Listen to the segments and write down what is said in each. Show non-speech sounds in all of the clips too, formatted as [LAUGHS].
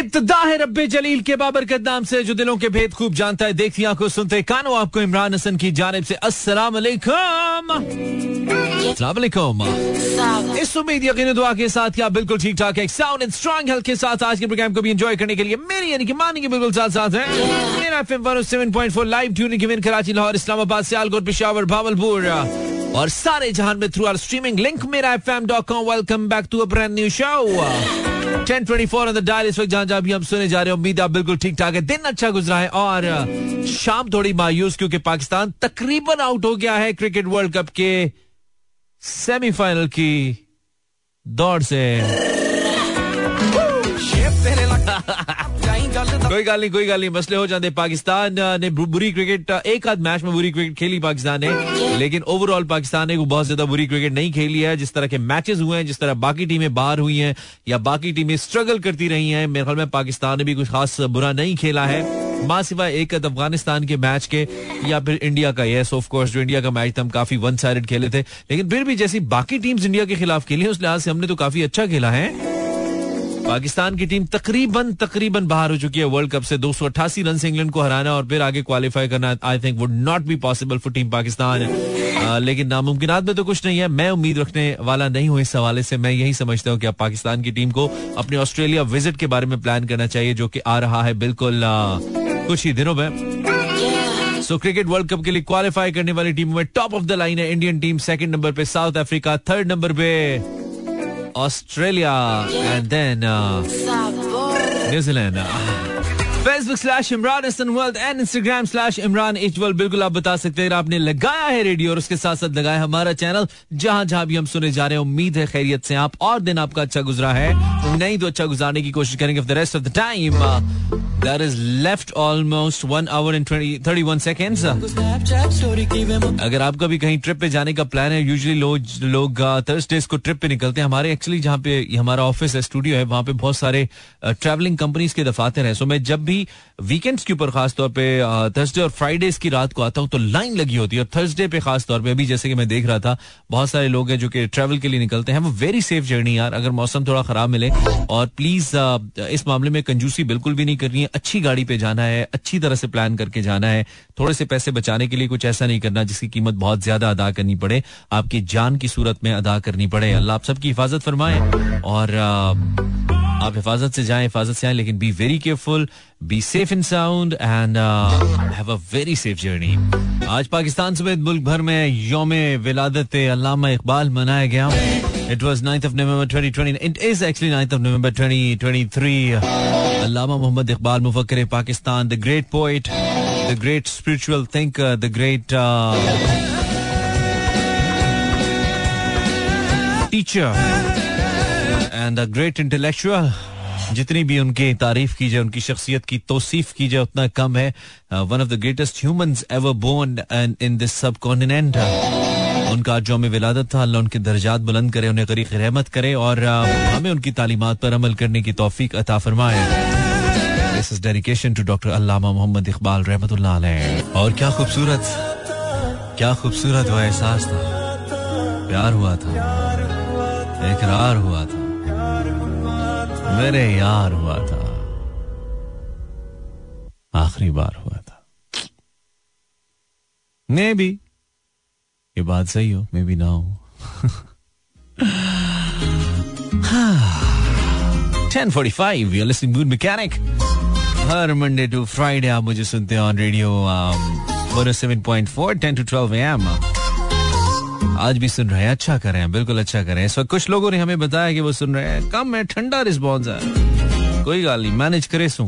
इब्तदा है रब्बे जलील के बाबर के नाम से जो दिलों के भेद खूब जानता है। देखती आँखों सुनते कानों आपको इमरान हसन की जानब से अस्सलाम वालेकुम इस उम्मीद यकीन दुआ के साथ क्या बिल्कुल ठीक ठाक है साउंड एंड स्ट्रांग हेल्थ के साथ आज के प्रोग्राम को भी एंजॉय करने के लिए मेरी यानी कि मानी के बिल्कुल साथ साथ है। Mera FM 107.4 live tuning given Karachi Lahore Islamabad Sialkot Peshawar Bahawalpur. और सारे जहान में through our streaming link Mera F M dot com welcome back to a brand new show 1024 four अंदर डायल इस वक्त जहाँ जहाँ भी हम सुने जा रहे हैं, उम्मीद आप बिल्कुल ठीक ठाक है। दिन अच्छा गुजरा है और शाम थोड़ी मायूस क्योंकि पाकिस्तान तकरीबन आउट हो गया है क्रिकेट वर्ल्ड कप के सेमीफाइनल की दौड़ से। कोई गाल नहीं, कोई गाल नहीं। मसले हो जाते पाकिस्तान ने बुरी क्रिकेट एक आध मैच में बुरी क्रिकेट खेली पाकिस्तान ने, लेकिन ओवरऑल पाकिस्तान ने बहुत ज़्यादा बुरी क्रिकेट नहीं खेली है। जिस तरह के मैचेस हुए हैं, जिस तरह बाकी टीमें बाहर हुई हैं, या बाकी टीमें स्ट्रगल करती रही हैं, मेरे ख्याल में पाकिस्तान ने भी कुछ खास बुरा नहीं खेला है। माँ सिवाय एक अफ़गानिस्तान के मैच के, या फिर इंडिया का यस ऑफ़ कोर्स जो इंडिया का मैच था, हम काफ़ी वन साइडेड खेले थे। लेकिन फिर भी जैसी बाकी टीम्स इंडिया के खिलाफ खेली है, उस लिहाज से हमने तो काफ़ी अच्छा खेला है। पाकिस्तान की टीम तकरीबन तकरीबन बाहर हो चुकी है वर्ल्ड कप से। दो सौ अट्ठासी रन से इंग्लैंड को हराना और फिर आगे क्वालिफाई करना I think would not be possible for team Pakistan. लेकिन नामुमकिन में तो कुछ नहीं है। मैं उम्मीद रखने वाला नहीं हूँ इस हवाले से। मैं यही समझता हूँ कि अब पाकिस्तान की टीम को अपने ऑस्ट्रेलिया विज़िट के बारे में प्लान करना चाहिए, जो कि आ रहा है बिल्कुल कुछ ही दिनों में। सो क्रिकेट वर्ल्ड कप के लिए क्वालिफाई करने वाली टीम में टॉप ऑफ़ द लाइन है इंडियन टीम सेकंड नंबर पे साउथ अफ्रीका थर्ड नंबर पे Australia, and then uh, New Zealand. Facebook slash Imran Hasan world and Instagram slash Imran equal बिल्कुल आप बता सकते हैं आपने लगाया है रेडियो और उसके साथ साथ लगाया हमारा चैनल जहाँ जहाँ भी हम सुने जा रहे हैं, उम्मीद है खैरियत से आप और दिन आपका अच्छा गुजरा है। नहीं तो अच्छा गुजारने की कोशिश करेंगे the rest of the time that is left almost one hour and thirty one seconds अगर आपका भी कहीं ट्रिप पे जाने का प्लान है यूजली लोग लोग थर्सडेज को ट्रिप पे निकलते हैं। हमारे एक्चुअली जहाँ पे, हमारा ऑफ़िस है स्टूडियो है, वहाँ पे बहुत सारे ट्रैवलिंग कंपनीज़ के दफातर हैं। सो मैं जब भी वीकेंड्स के ऊपर खास तौर पे थर्सडे और फ्राइडेज की रात को आता हूँ तो लाइन लगी होती है। और थर्सडे पे खास तौर पे, अभी जैसे कि मैं देख रहा था, बहुत सारे लोग हैं जो कि ट्रैवल के लिए निकलते हैं। वो वेरी सेफ़ जर्नी यार, अगर मौसम थोड़ा खराब मिले। और प्लीज़ इस मामले में कंजूसी बिल्कुल भी नहीं करनी है। अच्छी गाड़ी पे जाना है, अच्छी तरह से प्लान करके जाना है। थोड़े से पैसे बचाने के लिए कुछ ऐसा नहीं करना जिसकी कीमत बहुत ज़्यादा अदा करनी पड़े। आपकी जान की सूरत में अदा करनी पड़े। अल्लाह आप सबकी हिफाजत फरमाए। और आप हिफाजत से जाएँ हिफाजत से आए लेकिन be very careful be safe in sound and have a very safe journey आज पाकिस्तान समेत मुल्क भर में योम विलादत अल्लामा इकबाल मनाया गया It was 9th of November 2020. It is actually 9th of November 2023. Allama Muhammad Iqbal Mufakkir Pakistan, the great poet, the great spiritual thinker, the great uh, teacher. And a great intellectual जितनी भी उनकी तारीफ़ की जाए उनकी शख्सियत की तोसीफ की जाए उतना कम है। One of the greatest humans ever born in this subcontinent उनका जो में विलादत था। अल्लाह उनके दर्जात बुलंद करे उन्हें करीब रहमत करे और uh, हमें उनकी तालीमत पर अमल करने की तोफीक अता फरमाए। This is dedication to doctor अल्लामा मोहम्मद इकबाल अलैह। और क्या खूबसूरत क्या खूबसूरत वो एहसास था। प्यार हुआ था। इकरार हुआ था। मेरे यार हुआ था। आखिरी बार हुआ था। मे भी। ये बात सही हो, मे बी ना हो। Ten forty five you're listening good mechanic her Monday to Friday आप मुझे सुनते हैं on radio seven point four ten to twelve M आज भी सुन रहे हैं अच्छा करें बिल्कुल अच्छा करें इस वक्त कुछ लोगों ने हमें बताया कि वो सुन रहे हैं, कम है, ठंडा रिस्पॉन्स है। कोई गाल नहीं, मैनेज करे सू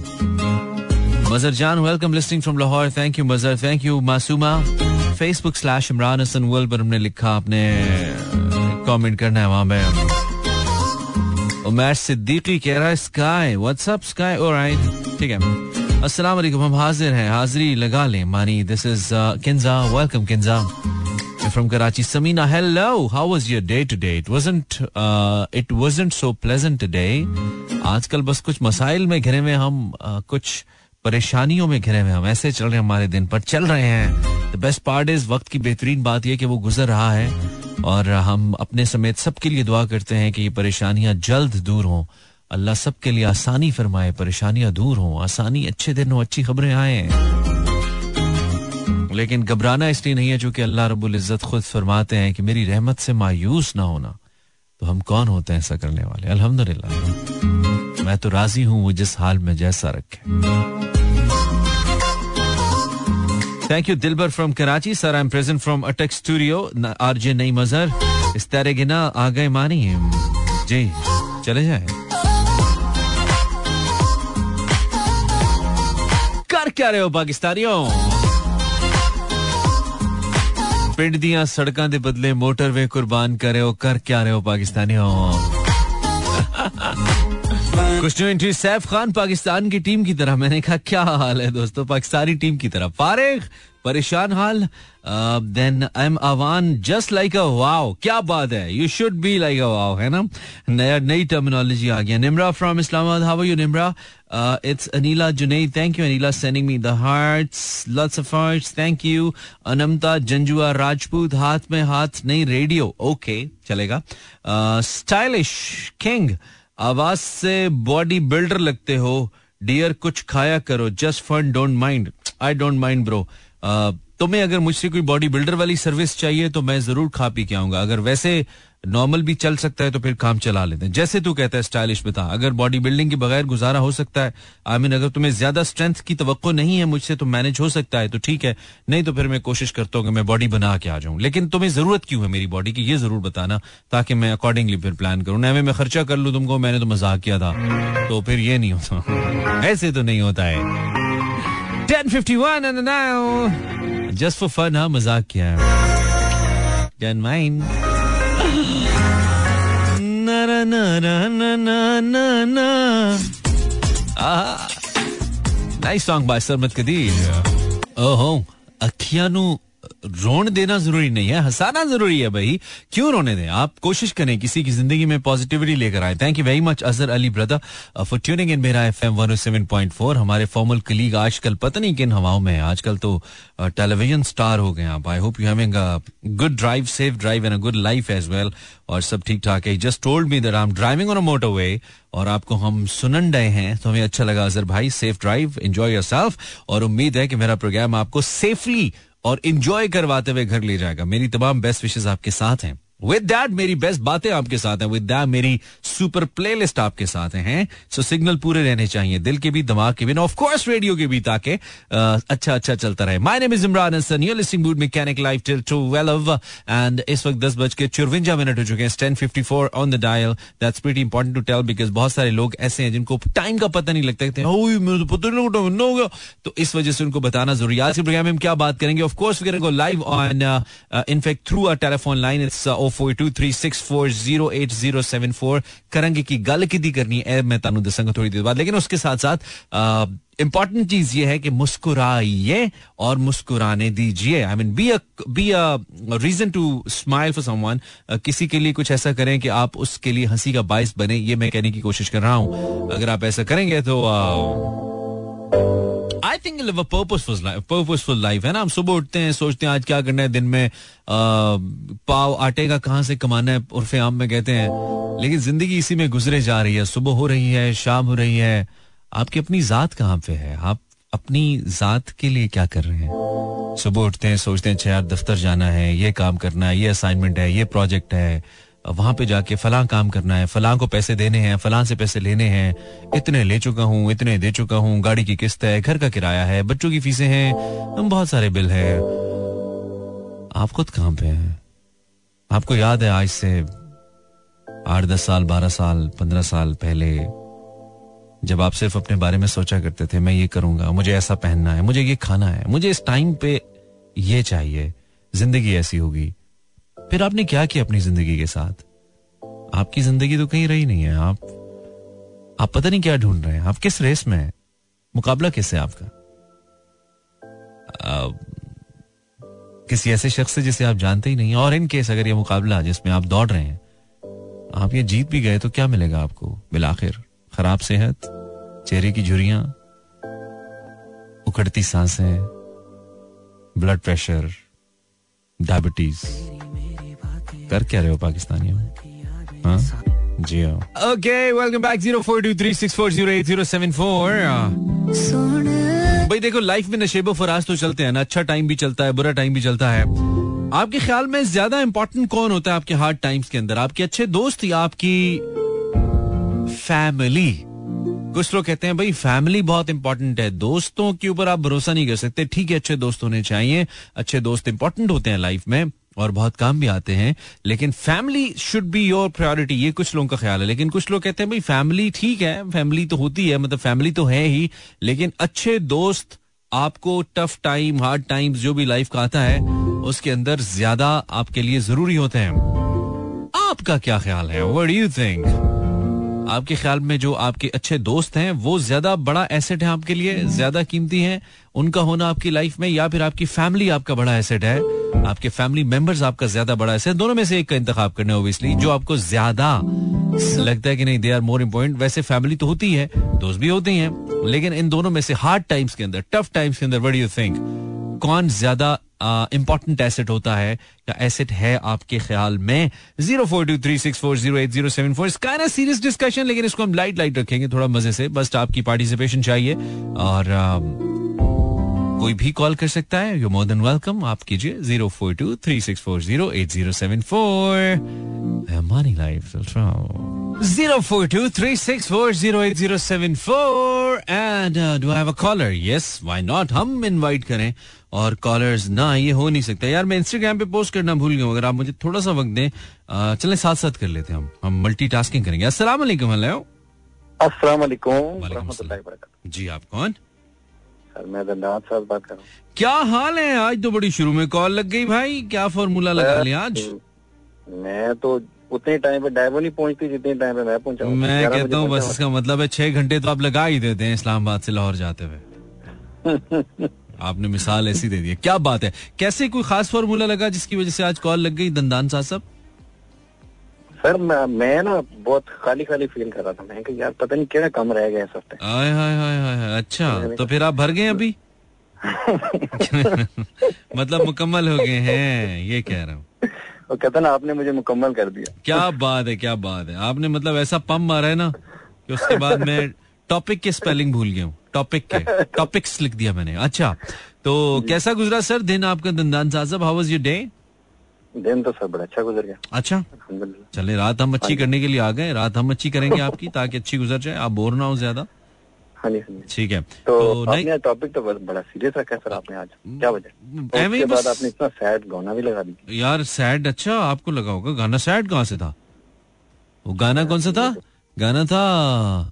मजर जान welcome listening from Lahore thank you Mazhar thank you Masooma. Facebook slash Imran Hasan world पर हमने लिखा, आपने कमेंट करना है वहाँ पे। उमैर सिद्दीकी कह रहा है स्काई व्हाट्सअप स्काई ऑलराइट ठीक है। अस्सलाम वालेकुम, हम हाजिर हैं, हाजिरी लगा लें, Mani this is Kinza welcome Kinza from Karachi. Samina, hello. How was your day today? It wasn't uh, it wasn't so pleasant today. आजकल बस कुछ मसाइल में घिरे में हम uh, कुछ परेशानियों में घिरे हुए हम ऐसे चल रहे हैं हमारे दिन पर चल रहे हैं द बेस्ट पार्ट इज़ वक्त की बेहतरीन बात यह कि वो गुजर रहा है और हम अपने समेत सबके लिए दुआ करते हैं कि ये परेशानियाँ जल्द दूर हों अल्लाह सबके लिए आसानी फरमाए परेशानियाँ दूर हों आसानी अच्छे दिन हो अच्छी खबरें आए लेकिन घबराना इसलिए नहीं है चूँकि अल्लाह रब्बुल इज़्ज़त खुद फरमाते हैं कि मेरी रहमत से मायूस ना होना तो हम कौन होते हैं ऐसा करने वाले? अल्हम्दुलिल्लाह। मैं तो राज़ी हूँ, वो जिस हाल में जैसा रखे। Thank you Dilbar from Karachi. Sir I am present from Attock studio RJ नई मजहर इस तरह के आ गए मानी जी, चले जाए। कर क्या रहे हो, पाकिस्तानियों? पिंड दिया सड़क के बदले मोटरवे कुर्बान करे हो कर क्या रहे हो पाकिस्तानी हो? [LAUGHS] कुछ सैफ खान पाकिस्तान की टीम की तरह मैंने कहा क्या हाल है दोस्तों पाकिस्तानी टीम की तरह फारिग परेशान हाल then I am Awan just like a wow क्या बात है you should be like a wow है ना नया नई टर्मिनोलॉजी आ गया Nimra from Islamabad how are you Nimra it's Aneela Junaid thank you Aneela sending me the hearts lots of hearts thank you Anmata Janjua Rajput हाथ में हाथ नहीं रेडियो ओके चलेगा स्टाइलिश uh, किंग आवाज़ से body builder लगते हो, dear, कुछ खाया करो just fun don't mind I don't mind bro तुम्हें अगर मुझसे कोई बॉडी बिल्डर वाली सर्विस चाहिए तो मैं ज़रूर खा पी के आऊँगा। अगर वैसे नॉर्मल भी चल सकता है तो फिर काम चला लेते हैं। जैसे तू कहता है स्टाइलिश बता अगर बॉडी बिल्डिंग के बगैर गुजारा हो सकता है आई मीन अगर तुम्हें ज़्यादा स्ट्रेंथ की तो नहीं है मुझसे तो मैनेज हो सकता है तो ठीक है। नहीं तो फिर मैं कोशिश करता हूँ कि मैं बॉडी बना के आ जाऊँ। लेकिन तुम्हें ज़रूरत क्यों है मेरी बॉडी की, ये ज़रूर बताना, ताकि मैं अकॉर्डिंगली फिर प्लान करूँ। नए मैं खर्चा कर लू तुमको, मैंने तो मज़ाक किया था। तो फिर ये नहीं होता। ऐसे तो नहीं होता है। 1051 and now, just for fun हाँ मज़ाक किया है। ना nice song by Sarmad Qadeer ओहो अखियानु रोन देना ज़रूरी नहीं है हंसाना ज़रूरी है भाई। क्यों रोने दें? आप कोशिश करें किसी की ज़िंदगी में पॉजिटिविटी लेकर आए। Thank you very much Azhar Ali brother for tuning in Mera F M one seven point four हमारे फॉर्मल कलीग आजकल पता नहीं किन हवाओं में आजकल तो टेलीविज़न uh, स्टार हो गए आप। I hope you having good drive safe drive and a good life as well और सब ठीक ठाक है। Just told me that I am driving on a motorway और आपको हम सुनन रहे हैं तो हमें अच्छा लगा। अजहर भाई सेफ़ ड्राइव एंजॉय योरसेल्फ और उम्मीद है कि मेरा प्रोग्राम आपको सेफली और इंजॉय करवाते हुए घर ले जाएगा। मेरी तमाम बेस्ट विशेष आपके साथ हैं। विद दैट मेरी बेस्ट बातें आपके साथ हैं। विद दैट मेरी सुपर प्लेलिस्ट आपके साथ हैं। सो सिग्नल पूरे रहने चाहिए। दिल के भी, दिमाग के भी ऑफ़ कोर्स रेडियो के भी, ताकि अच्छा अच्छा चलता रहे। My name is Imran Hasan you listening mood mechanic live till to twelve and इस वक्त दस बज के चौरवंजा मिनट हो चुके हैं। Ten fifty four on the dial that's pretty important to tell because बहुत सारे लोग ऐसे हैं जिनको टाइम का पता नहीं लगता हैं तो पता नहीं होगा तो इस वजह से उनको बताना ज़रूरी आज के प्रोग्राम में हम क्या बात करेंगे? Of course we go live on in fact through a telephone line it's four two three six four zero eight zero seven four करेंगे की गल कि करनी है मैं तानू दसांगा थोड़ी देर बाद लेकिन उसके साथ साथ इंपॉर्टेंट चीज़ ये है कि मुस्कुराइए और मुस्कुराने दीजिए I mean be be a reason to smile for someone किसी के लिए कुछ ऐसा करें कि आप उसके लिए हँसी का बायस बने ये मैं कहने की कोशिश कर रहा हूँ अगर आप ऐसा करेंगे तो I think live a purposeful life purposeful life है ना? हम सुबह उठते हैं, सोचते हैं, आज क्या करना है दिन में? पाव आटे का कहाँ से कमाना है? उर्फे आम में कहते हैं, लेकिन ज़िंदगी इसी में गुजरे जा रही है, सुबह हो रही है, शाम हो रही है। आपकी अपनी जात कहाँ पे है? आप अपनी जात के लिए क्या कर रहे हैं? सुबह उठते हैं, सोचते हैं यार दफ्तर जाना है, ये काम करना है, ये असाइनमेंट है, ये प्रोजेक्ट है। वहाँ पे जाके फलां काम करना है, फलां को पैसे देने हैं, फलां से पैसे लेने हैं। इतने ले चुका हूँ, इतने दे चुका हूँ, गाड़ी की किस्त है, घर का किराया है, बच्चों की फीसें हैं, बहुत सारे बिल है। आप खुद कहाँ पे हैं? आपको याद है आज से आठ, दस साल, बारह साल, पंद्रह साल पहले जब आप सिर्फ़ अपने बारे में सोचा करते थे, मैं ये करूँगा, मुझे ऐसा पहनना है, मुझे ये खाना है, मुझे इस टाइम पे ये चाहिए, ज़िंदगी ऐसी होगी। फिर आपने क्या किया अपनी ज़िंदगी के साथ? आपकी ज़िंदगी तो कहीं रही नहीं है। आप आप पता नहीं क्या ढूंढ रहे हैं। आप किस रेस में हैं? मुकाबला किससे आपका? आ, किसी ऐसे शख्स से जिसे आप जानते ही नहीं और इन केस अगर ये मुकाबला जिसमें आप दौड़ रहे हैं आप ये जीत भी गए तो क्या मिलेगा आपको? बिलाखिर खराब सेहत चेहरे की झुरियाँ उखड़ती साँसें ब्लड प्रेशर डायबिटीज़ कर क्या रहे हो पाकिस्तानियों हाँ? जी हाँ okay welcome back zero four two three six four zero eight zero seven four भाई देखो लाइफ में नशेबो फराज तो चलते हैं ना। अच्छा टाइम भी चलता है, बुरा टाइम भी चलता है। आपके ख्याल में ज़्यादा इंपॉर्टेंट कौन होता है आपके हार्ड टाइम्स के अंदर? आपके अच्छे दोस्त या आपकी फैमिली कुछ लोग कहते हैं, भाई फैमिली बहुत इंपॉर्टेंट है। दोस्तों के ऊपर आप भरोसा नहीं कर सकते। ठीक है, अच्छे दोस्त होने चाहिए। अच्छे दोस्त इंपॉर्टेंट होते हैं लाइफ में। और बहुत काम भी आते हैं, लेकिन family should be your priority ये कुछ लोगों का ख्याल है। लेकिन कुछ लोग कहते हैं, भाई फैमिली ठीक है फैमिली तो होती है मतलब फैमिली तो है ही, लेकिन अच्छे दोस्त आपको टफ टाइम हार्ड टाइम जो भी लाइफ का आता है, उसके अंदर ज़्यादा आपके लिए ज़रूरी होते हैं। आपका क्या ख्याल है? वट यू थिंक आपके ख्याल में जो आपके अच्छे दोस्त हैं, वो ज़्यादा बड़ा एसेट है आपके लिए, ज़्यादा कीमती है? उनका होना आपकी लाइफ में या फिर आपकी फैमिली आपका बड़ा एसेट है? आपके फैमिली मेंबर्स आपका ज़्यादा बड़ा एसेट दोनों में से एक का इंतखाब करना ओबियसली जो आपको ज़्यादा लगता है कि नहीं दे आर मोर इम्पोर्टेंट वैसे फैमिली तो होती है, दोस्त भी होते हैं, लेकिन इन दोनों में से हार्ड टाइम्स के अंदर टफ टाइम्स के अंदर वट यू थिंक कौन ज़्यादा इंपॉर्टेंट एसेट होता है या एसेट है आपके ख्याल में? Zero four two three six four zero eight zero seven four इसका ना सीरियस डिस्कशन लेकिन इसको हम लाइट लाइट रखेंगे थोड़ा मज़े से। बस आपकी पार्टिसिपेशन चाहिए। और कोई भी कॉल कर सकता है यू मोर देन वेलकम आप कीजिए zero four two three six four zero eight zero seven four morning life zero four two three six four zero eight zero seven four and do have a caller yes why not हम invite करें। और callers ना ये हो नहीं सकता। यार मैं इंस्टाग्राम पे पोस्ट करना भूल गया अगर आप मुझे थोड़ा सा वक्त दें चले साथ साथ कर लेते हैं हम। हम मल्टी टास्किंग करेंगे वालेकुम जी आप कौन? सर मैं साहब बात कर रहा हूँ। क्या हाल है? आज तो बड़ी शुरू में कॉल लग गई भाई। क्या फॉर्मूला लगा लिया आज? मैं तो उतने टाइम पे डायवो नहीं पहुँचती जितने टाइम पे मैं पहुँचा मैं कहता हूँ बस इसका मतलब है छह घंटे तो आप लगा ही देते हैं इस्लामाबाद से लाहौर जाते हुए। [LAUGHS] आपने मिसाल ऐसी दे दी क्या बात है? कैसे कोई खास फॉर्मूला लगा जिसकी वजह से आज कॉल लग गई दंदान साहब? सर मैं, मैं ना बहुत खाली खाली फील कर रहा था। मैं कि यार पता नहीं क्या कम रह गया इस हफ़्ते। हाय हाय हाय हाय अच्छा तो फिर आप भर गए अभी? [LAUGHS] मतलब मुकम्मल हो गए हैं ये कह रहा हूँ। कहता ना आपने मुझे मुकम्मल कर दिया। क्या बात है क्या बात है। आपने मतलब ऐसा पम्प मारा है ना कि उसके बाद मैं टॉपिक के स्पेलिंग भूल गया हूँ। टॉपिक के टॉपिक्स लिख दिया मैंने। अच्छा तो कैसा गुजरा सर दिन आपका दंदान साहब? हाउ वाज योर डे दिन तो सर बड़ा अच्छा गुजर गया। अच्छा? चले रात हम अच्छी करने के लिए आ गए। रात हम अच्छी करेंगे [LAUGHS] आपकी ताकि अच्छी गुजर जाए। आप बोर ना हो ज़्यादा। ठीक है। तो, तो आपने टॉपिक तो बड़ा सीरियस रखा सर आपने आज। क्या वजह? उसके बाद आपने इतना सैड गाना भी लगा दिया। यार सैड अच्छा आपको लगा होगा। गाना सैड कहाँ से था? वो गाना कौन सा था? [LAUGHS] गाना था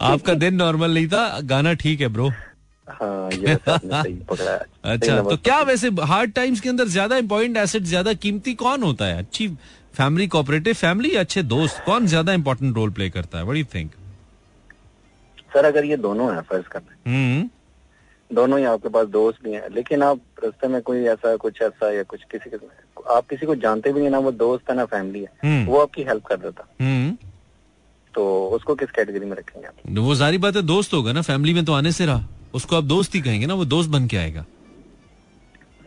आपका दिन नॉर्मल नहीं था? गाना ठीक है ब्रो हाँ, ये तो सही पकड़ा। [LAUGHS] अच्छा तो क्या वैसे हार्ड टाइम्स के अंदर ज़्यादा इम्पोर्टेंट एसेट ज़्यादा कीमती कौन होता है? अच्छी फैमिली कोऑपरेटिव फैमिली अच्छे दोस्त? कौन ज़्यादा इम्पोर्टेंट रोल प्ले करता है? व्हाट थिंक सर अगर ये दोनों है फ़र्ज़ करना हम्म। दोनों ही आपके पास दोस्त भी हैं लेकिन आप रास्ते में कोई ऐसा कुछ ऐसा या कुछ किसी के आप किसी को जानते भी नहीं ना वो दोस्त है ना फैमिली है हम्म। वो आपकी हेल्प कर देता। हम्म। तो उसको किस कैटेगरी में रखेंगे आप? वो सारी बात है दोस्त होगा ना फैमिली में तो आने से रहा। उसको आप दोस्त ही कहेंगे ना वो दोस्त बन के आएगा।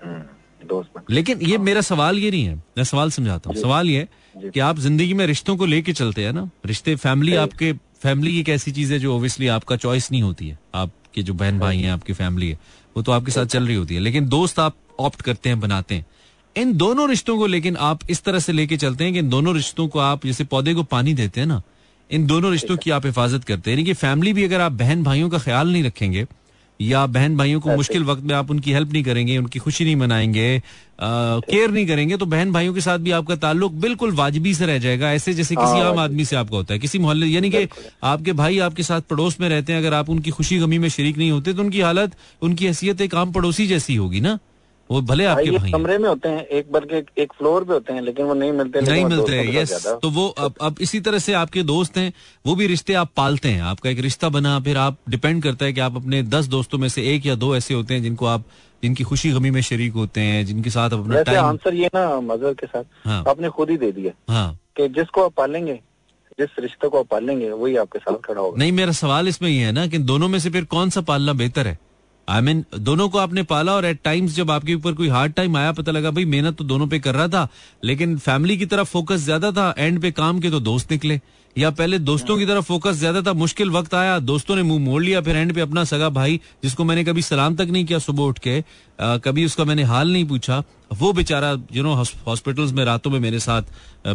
हम्म, दोस्त लेकिन ये मेरा सवाल ये नहीं है मैं सवाल समझाता हूँ। सवाल ये कि आप ज़िंदगी में रिश्तों को लेके चलते हैं ना रिश्ते फैमिली आपके फैमिली एक ऐसी चीज़ है जो ओब्वियसली आपका चॉइस नहीं होती है। आपके जो बहन भाई हैं आपकी फैमिली है वो तो आपके साथ चल रही होती है। लेकिन दोस्त आप ऑप्ट करते हैं बनाते हैं। इन दोनों रिश्तों को लेकिन आप इस तरह से लेके चलते हैं कि इन दोनों रिश्तों को आप जैसे पौधे को पानी देते हैं ना इन दोनों रिश्तों की आप हिफाजत करते हैं। यानी कि फैमिली भी अगर आप बहन भाइयों का ख्याल नहीं रखेंगे या बहन भाइयों को मुश्किल वक्त में आप उनकी हेल्प नहीं करेंगे उनकी खुशी नहीं मनाएँगे केयर नहीं करेंगे तो बहन भाइयों के साथ भी आपका ताल्लुक बिल्कुल वाजबी से रह जाएगा। ऐसे जैसे किसी हाँ, आम आदमी से आपका होता है। किसी मोहल्ले यानी कि आपके भाई आपके साथ पड़ोस में रहते हैं अगर आप उनकी खुशी गमी में शरीक नहीं होते तो उनकी हालत उनकी हैसियत एक आम पड़ोसी जैसी होगी ना? वो भले आपके भाई कमरे में होते हैं एक बल्कि एक फ्लोर पे होते हैं लेकिन वो नहीं मिलते नहीं मिलते हैं यस तो वो अब अब इसी तरह से आपके दोस्त हैं वो भी रिश्ते आप पालते हैं। आपका एक रिश्ता बना फिर आप डिपेंड करता है कि आप अपने दस दोस्तों में से एक या दो ऐसे होते हैं जिनको आप जिनकी खुशी गमी में शरीक होते हैं जिनके साथ अपना टाइम आंसर ये ना मजहर के साथ। हाँ. आपने खुद ही दे दिया। हाँ। कि जिसको आप पालेंगे जिस रिश्ते को आप पालेंगे वही आपके साथ खड़ा होगा। नहीं मेरा सवाल इसमें ये है ना कि दोनों में से फिर कौन सा पालना बेहतर है? आई I मीन mean, दोनों को आपने पाला और एट टाइम्स जब आपके ऊपर कोई हार्ड टाइम आया पता लगा भाई मेहनत तो दोनों पे कर रहा था लेकिन फैमिली की तरफ़ फोकस ज़्यादा था एंड पे काम के तो दोस्त निकले। या पहले दोस्तों की तरफ़ फोकस ज़्यादा था मुश्किल वक्त आया दोस्तों ने मुँह मोड़ लिया फिर एंड पे अपना सगा भाई जिसको मैंने कभी सलाम तक नहीं किया सुबह उठ के आ, कभी उसका मैंने हाल नहीं पूछा वो बेचारा यू नो हॉस्पिटल्स में रातों में मेरे साथ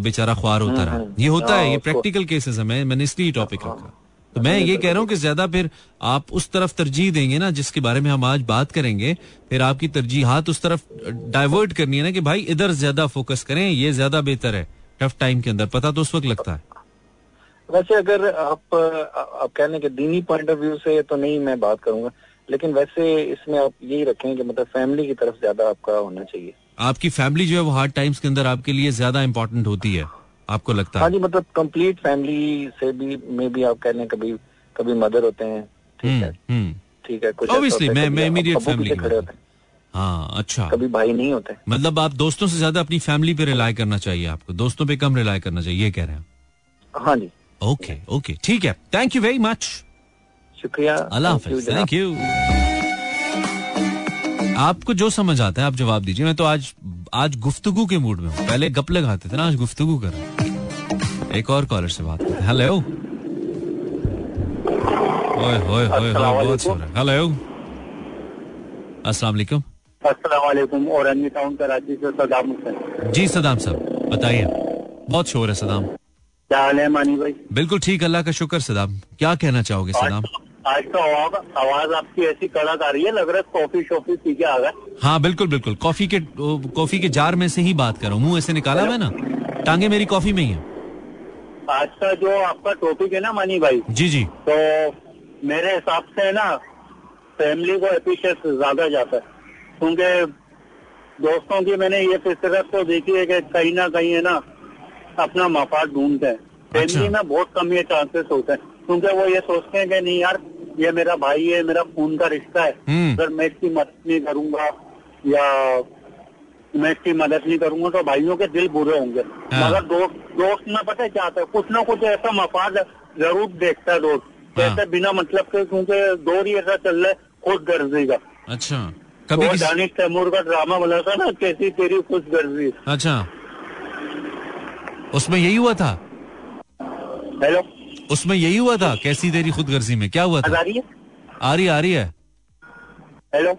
बेचारा ख्वार होता रहा। ये होता है ये प्रैक्टिकल केसेस है मैंने इसलिए टॉपिक रखा। तो मैं ये कह रहा हूँ कि ज़्यादा फिर आप उस तरफ़ तरजीह देंगे ना जिसके बारे में हम आज बात करेंगे फिर आपकी तरजीहात उस तरफ़ डाइवर्ट करनी है ना कि भाई इधर ज़्यादा फोकस करें ये ज़्यादा बेहतर है टफ टाइम के अंदर। पता तो उस वक्त लगता है। वैसे अगर आप आप कहने के दीनी पॉइंट ऑफ़ व्यू से तो नहीं मैं बात करूँगा लेकिन वैसे इसमें आप यही रखें कि मतलब फैमिली की तरफ़ ज़्यादा आपका होना चाहिए। आपकी फैमिली जो है वो हार्ड टाइम्स के अंदर आपके लिए ज़्यादा इंपॉर्टेंट होती है। आपको लगता है? हाँ जी मतलब कंप्लीट फैमिली से भी में भी आप कह लें कभी कभी मदर होते हैं ठीक हम्म, है। हम्म। ठीक है कुछ ऑब्वियसली मैं मैं इमीडिएट फैमिली खड़े होते हैं। हाँ अच्छा। कभी भाई नहीं होते। मतलब आप दोस्तों से ज़्यादा अपनी फैमिली पे रिलाय करना चाहिए आपको। दोस्तों पे कम रिलाय करना चाहिए ये कह रहे हैं हाँ जी। ओके ओके ठीक है। थैंक यू वेरी मच शुक्रिया। अल्लाह हाफिज। थैंक यू आपको जो समझ आता है आप जवाब दीजिए। मैं तो आज आज गुफ्तगु के मूड में हूँ। पहले गप लगाते थे ना आज गुफ्तगु कर एक और कॉलर से बात करते हेलो ओए होए होए बहुत सो रहा हेलो अस्सलाम वालेकुम। अस्सलाम वालेकुम। और टाउन कराची से सदाम हुसैन। जी सदाम साहब बताइए। बहुत शोर है सदाम। क्या हाल है मानी भाई? बिल्कुल ठीक अल्लाह का शुक्र सदाम। क्या कहना चाहोगे सदाम? आज तो आवाज़ आपकी ऐसी कड़क आ रही है लग रहा है कॉफ़ी शॉफी पी के आ गए। हाँ बिल्कुल बिल्कुल। कॉफ़ी के कॉफ़ी के जार में से ही बात कर रहा हूँ। मुँह ऐसे निकाला मैं ना? टांगे मेरी कॉफ़ी में ही है। आज का जो आपका टॉपिक है ना मानी भाई जी जी। तो मेरे हिसाब से ना फैमिली को अप्रिशिएट ज़्यादा जाता है। क्योंकि दोस्तों की मैंने ये फितरत तो देखी है कि कहीं ना कहीं है ना अपना मफाद ढूंढते हैं। फैमिली अच्छा। में बहुत कम ये चांसेस होते हैं। क्योंकि वो ये सोचते हैं कि नहीं यार ये मेरा भाई है मेरा खून का रिश्ता है। हम्म। अगर मैं इसकी मदद नहीं करूँगा या मैं इसकी मदद नहीं करूँगा तो भाइयों के दिल बुरे होंगे। हाँ। मगर दोस्त दोस्त ना पता क्या आता है? कुछ ना कुछ ऐसा मफाद ज़रूर देखता है दोस्त। कैसे हाँ। बिना मतलब के क्योंकि दौर ही ऐसा चल रहा है खुद गर्जी का। अच्छा। कभी तो दानिश तैमूर का ड्रामा बना था ना कैसी तेरी खुश गर्जी। अच्छा। उसमें यही हुआ था? हेलो। उसमें यही हुआ था? कैसी तेरी खुद गर्जी में? क्या हुआ था? आ रही है। आ रही आ रही है? हेलो।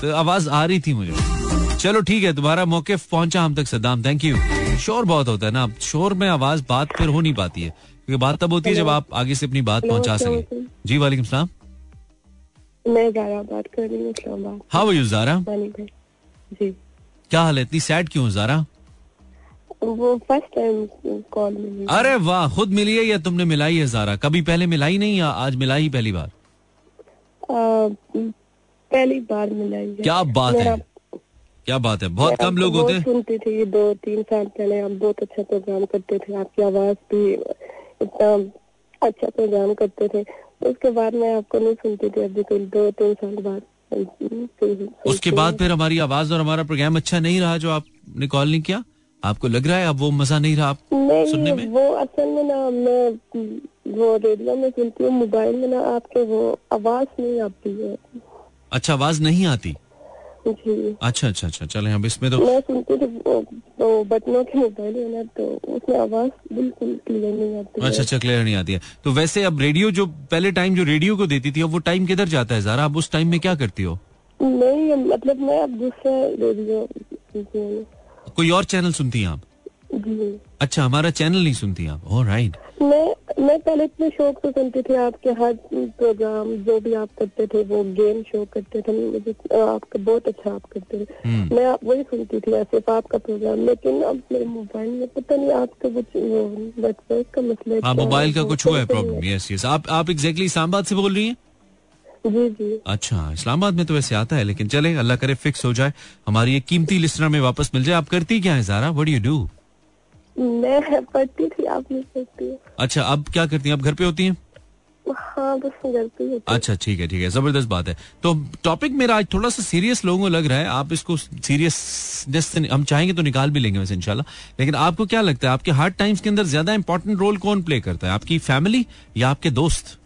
तो आवाज़ आ रही थी मुझे। चलो ठीक है तुम्हारा मौके पहुँचा हम तक सदाम थैंक यू शोर बहुत होता है ना। शोर में आवाज़ बात फिर हो नहीं पाती है। क्योंकि बात तब होती है जब आप आगे से अपनी बात पहुँचा सके। जी वालेकुम सलाम। मैं जारा बात कर रही हूँ हाँ वो जारा जी। क्या हाल है? इतनी सैड क्यों जारा वो फ़र्स्ट टाइम कॉल मिली। अरे वाह खुद मिली है या तुमने मिलाई है जारा? कभी पहले मिलाई नहीं या आज मिलाई पहली बार? पहली बार मिलाई क्या बात है। क्या बात है। बहुत कम लोग होते हैं। सुनती थी दो तीन साल पहले। आप बहुत अच्छा प्रोग्राम करते थे। आपकी आवाज़ भी इतना अच्छा प्रोग्राम करते थे। उसके बाद मैं आपको नहीं सुनती थी अभी कोई दो तीन साल बाद। उसके बाद फिर हमारी आवाज़ और हमारा प्रोग्राम अच्छा नहीं रहा जो आपने कॉल नहीं किया? आपको लग रहा है अब वो मज़ा नहीं रहा आप सुनने में? वो असल में ना मैं वो रेडियो में सुनती हूँ मोबाइल में ना आपके वो आवाज़ नहीं आती है। अच्छा आवाज़ नहीं आती? जी। अच्छा अच्छा अच्छा चले अब इसमें तो मैं सुनती थी तो बटनों के मोबाइल है ना तो उसमें आवाज़ बिल्कुल क्लियर नहीं आती अच्छा अच्छा क्लियर नहीं आती है। तो वैसे अब रेडियो जो पहले टाइम जो रेडियो को देती थी अब वो टाइम किधर जाता है जरा? आप उस टाइम में क्या करती हो? नहीं मतलब मैं अब दूसरा रेडियो कोई और चैनल सुनती हैं आप? जी। अच्छा हमारा चैनल नहीं सुनती आप? ओ राइट मैं मैं पहले इतने शौक से सुनती थी आपके हर प्रोग्राम जो भी आप करते थे वो गेम शो करते थे मुझे आपका बहुत अच्छा आप करते थे। हम्म। मैं आप वही सुनती थी ऐसे आपका प्रोग्राम लेकिन अब मेरे मोबाइल में पता नहीं आपका कुछ नेटवर्क का मसला हाँ मोबाइल का कुछ हुआ है प्रॉब्लम यस यस आप आप एग्जैक्टली इस्लामाबाद से बोल रही हैं? जी जी। अच्छा इस्लामाबाद में तो वैसे आता है लेकिन चले अल्लाह करे फिक्स हो जाए। हमारी एक कीमती लिस्टर में वापस मिल जाए। आप करती क्या है जारा? वट यू डू मैं पढ़ती थी आप नहीं पढ़ती अच्छा अब क्या करती हैं? आप घर पे होती हैं? हाँ अच्छा ठीक है ठीक है ज़बरदस्त बात है। तो टॉपिक मेरा आज थोड़ा सा सीरियस लोगों को लग रहा है। आप इसको सीरियस हम चाहेंगे तो निकाल भी लेंगे वैसे इंशाल्लाह। लेकिन आपको क्या लगता है आपके हार्ड टाइम्स के अंदर ज़्यादा इंपॉर्टेंट रोल कौन प्ले करता है? आपकी फैमिली या आपके दोस्त?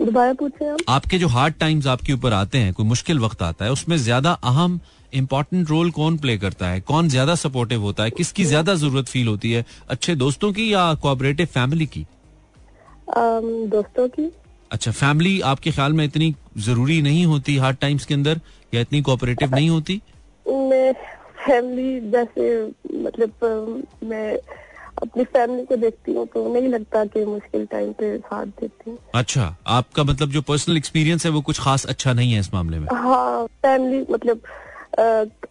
दोबारा पूछे आप? आपके जो हार्ड टाइम्स आपके ऊपर आते हैं कोई मुश्किल वक्त आता है उसमें ज़्यादा अहम इंपॉर्टेंट रोल कौन प्ले करता है? कौन ज़्यादा सपोर्टिव होता है? किसकी ज़्यादा ज़रूरत फील होती है? अच्छे दोस्तों की या कोऑपरेटिव फैमिली की? दोस्तों की। अच्छा फैमिली आपके ख्याल में इतनी ज़रूरी नहीं होती हार्ड टाइम्स के अंदर? या इतनी कोऑपरेटिव नहीं होती? मैं फैमिली जैसे मतलब मैं अपनी फैमिली को देखती हूँ तो नहीं लगता कि मुश्किल टाइम पे साथ देती हूँ। अच्छा आपका मतलब जो पर्सनल एक्सपीरियंस है वो कुछ खास अच्छा नहीं है इस मामले में? हाँ फैमिली मतलब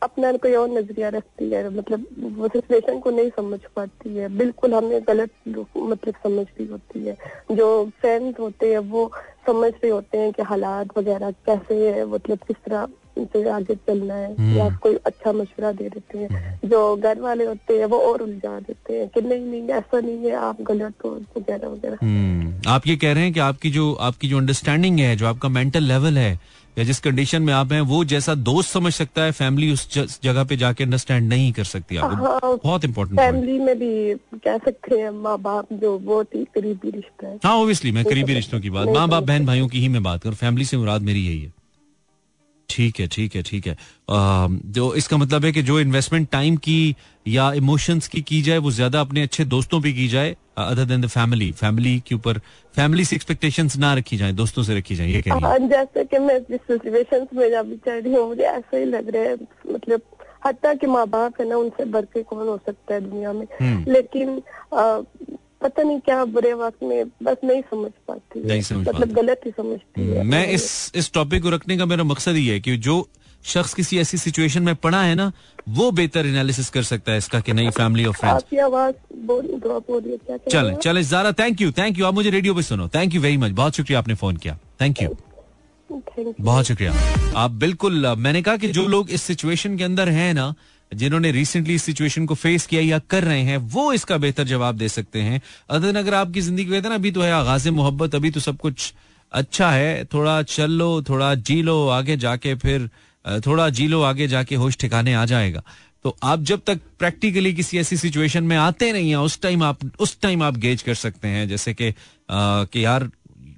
अपना कोई और नज़रिया रखती है मतलब वो सिचुएशन को नहीं समझ पाती है। बिल्कुल हमें गलत मतलब समझ रही होती है। जो फ्रेंड्स होते हैं वो समझ रहे होते हैं कि हालात वगैरह कैसे है मतलब किस तरह से आगे चलना है हम्म। या कोई अच्छा मशवरा दे देते हैं हम्म। जो घर वाले होते हैं वो और उलझा देते हैं कि नहीं नहीं ऐसा नहीं है आप गलत हो वगैरह वगैरह हम्म। आप ये कह रहे हैं कि आपकी जो आपकी जो अंडरस्टैंडिंग है जो आपका मेंटल लेवल है या जिस कंडीशन में आप हैं वो जैसा दोस्त समझ सकता है फैमिली उस जगह पे जाके अंडरस्टैंड नहीं कर सकती आप हाँ, बहुत इंपॉर्टेंट फैमिली में भी कह सकते हैं माँ बाप जो बहुत ही करीबी रिश्ता है हाँ ओबियसली मैं करीबी रिश्तों की बात माँ बाप बहन भाइयों की ही मैं बात करूँ फैमिली से मुराद मेरी यही है ठीक है ठीक है ठीक है। जो इसका मतलब है कि जो इन्वेस्टमेंट टाइम की या इमोशंस की की जाए वो ज़्यादा अपने अच्छे दोस्तों पे की जाए other than the family family के ऊपर फैमिली से एक्सपेक्टेशन ना रखी जाए दोस्तों से रखी जाए ये कह रही जैसे कि मैं जिस में चल रही हूँ मुझे ऐसा ही लग रहा है मतलब हत्या के माँ बाप है ना उनसे बढ़ के कौन हो सकता है दुनिया में। हम्म। लेकिन पता नहीं क्या बुरे वक्त में बस नहीं समझ पाती नहीं समझ मतलब गलत ही समझती है। मैं इस इस टॉपिक को रखने का मेरा मकसद ही है कि जो शख्स किसी ऐसी सिचुएशन में पड़ा है ना वो बेहतर एनालिसिस कर सकता है इसका कि नहीं फैमिली और फ्रेंड्स आवाज़ चले चले जारा थैंक यू थैंक यू आप मुझे रेडियो पे सुनो। थैंक यू वेरी मच बहुत शुक्रिया आपने फ़ोन किया। थैंक यू बहुत शुक्रिया। आप बिल्कुल मैंने कहा कि जो लोग इस सिचुएशन के अंदर हैं ना जिन्होंने रिसेंटली इस सिचुएशन को फेस किया या कर रहे हैं, वो इसका बेहतर जवाब दे सकते हैं। अदर अगर आपकी ज़िंदगी कहते अभी तो है, आगाज़ मोहब्बत, अभी तो सब कुछ अच्छा है। थोड़ा चल लो, थोड़ा जी लो, आगे जाके फिर थोड़ा जी लो, आगे जाके होश ठिकाने आ जाएगा। तो आप जब तक प्रैक्टिकली किसी ऐसी सिचुएशन में आते नहीं हैं, उस टाइम आप, उस टाइम आप गेज कर सकते हैं। जैसे कि यार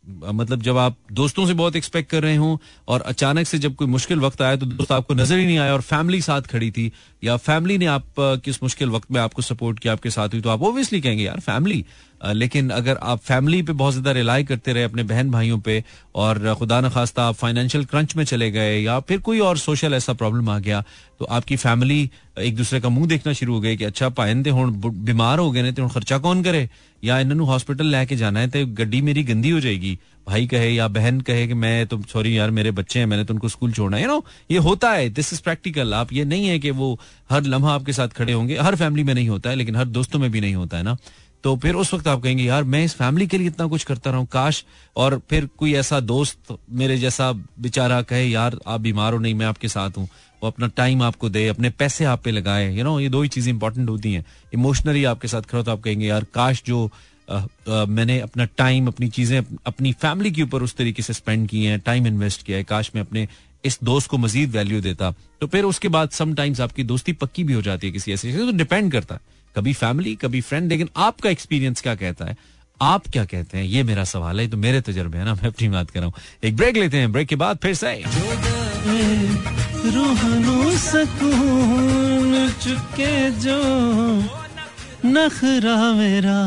मतलब जब आप दोस्तों से बहुत एक्सपेक्ट कर रहे हो और अचानक से जब कोई मुश्किल वक्त आया तो दोस्त आपको नज़र ही नहीं आया और फैमिली साथ खड़ी थी या फैमिली ने आप किस मुश्किल वक्त में आपको सपोर्ट किया, आपके साथ हुई तो आप ओबियसली कहेंगे, यार फैमिली लेकिन अगर आप फैमिली पे बहुत ज़्यादा रिलाई करते रहे अपने बहन भाइयों पे और खुदा न खास्ता आप फाइनेंशियल क्रंच में चले गए या फिर कोई और सोशल ऐसा प्रॉब्लम आ गया तो आपकी फैमिली एक दूसरे का मुँह देखना शुरू हो गई कि अच्छा पायंदे हूँ बीमार हो गए तो खर्चा कौन करे? या इन्होंने हॉस्पिटल लेके जाना है तो गड्डी मेरी गंदी हो जाएगी। भाई कहे या बहन कहे कि मैं तो सॉरी यार, मेरे बच्चे हैं, मैंने तो उनको स्कूल छोड़ना है। यू नो ये होता है। दिस इज़ प्रैक्टिकल आप ये नहीं है कि वो हर लम्हा आपके साथ खड़े होंगे। हर फैमिली में नहीं होता है, लेकिन हर दोस्तों में भी नहीं होता है ना। तो फिर उस वक्त आप कहेंगे यार मैं इस फैमिली के लिए इतना कुछ करता रहा हूँ काश और फिर कोई ऐसा दोस्त मेरे जैसा बेचारा कहे यार आप बीमार हो नहीं मैं आपके साथ हूँ। वो अपना टाइम आपको दे अपने पैसे आप पे लगाए। यू नो ये दो ही चीज़ें इंपॉर्टेंट होती हैं। इमोशनली आपके साथ खड़ा तो आप कहेंगे यार काश जो आ, आ, मैंने अपना टाइम अपनी चीज़ें अपनी फैमिली के ऊपर उस तरीके से स्पेंड किए हैं टाइम इन्वेस्ट किया है काश मैं अपने इस दोस्त को मजीद वैल्यू देता। तो फिर उसके बाद समटाइम्स आपकी दोस्ती पक्की भी हो जाती है किसी ऐसे तो डिपेंड करता है। कभी फैमिली कभी फ्रेंड लेकिन आपका एक्सपीरियंस क्या कहता है? आप क्या कहते हैं? ये मेरा सवाल है तो मेरे तजर्बे है ना मैं अपनी बात कर रहा हूँ। एक ब्रेक लेते हैं ब्रेक के बाद फिर से। चुके जो नखरा मेरा।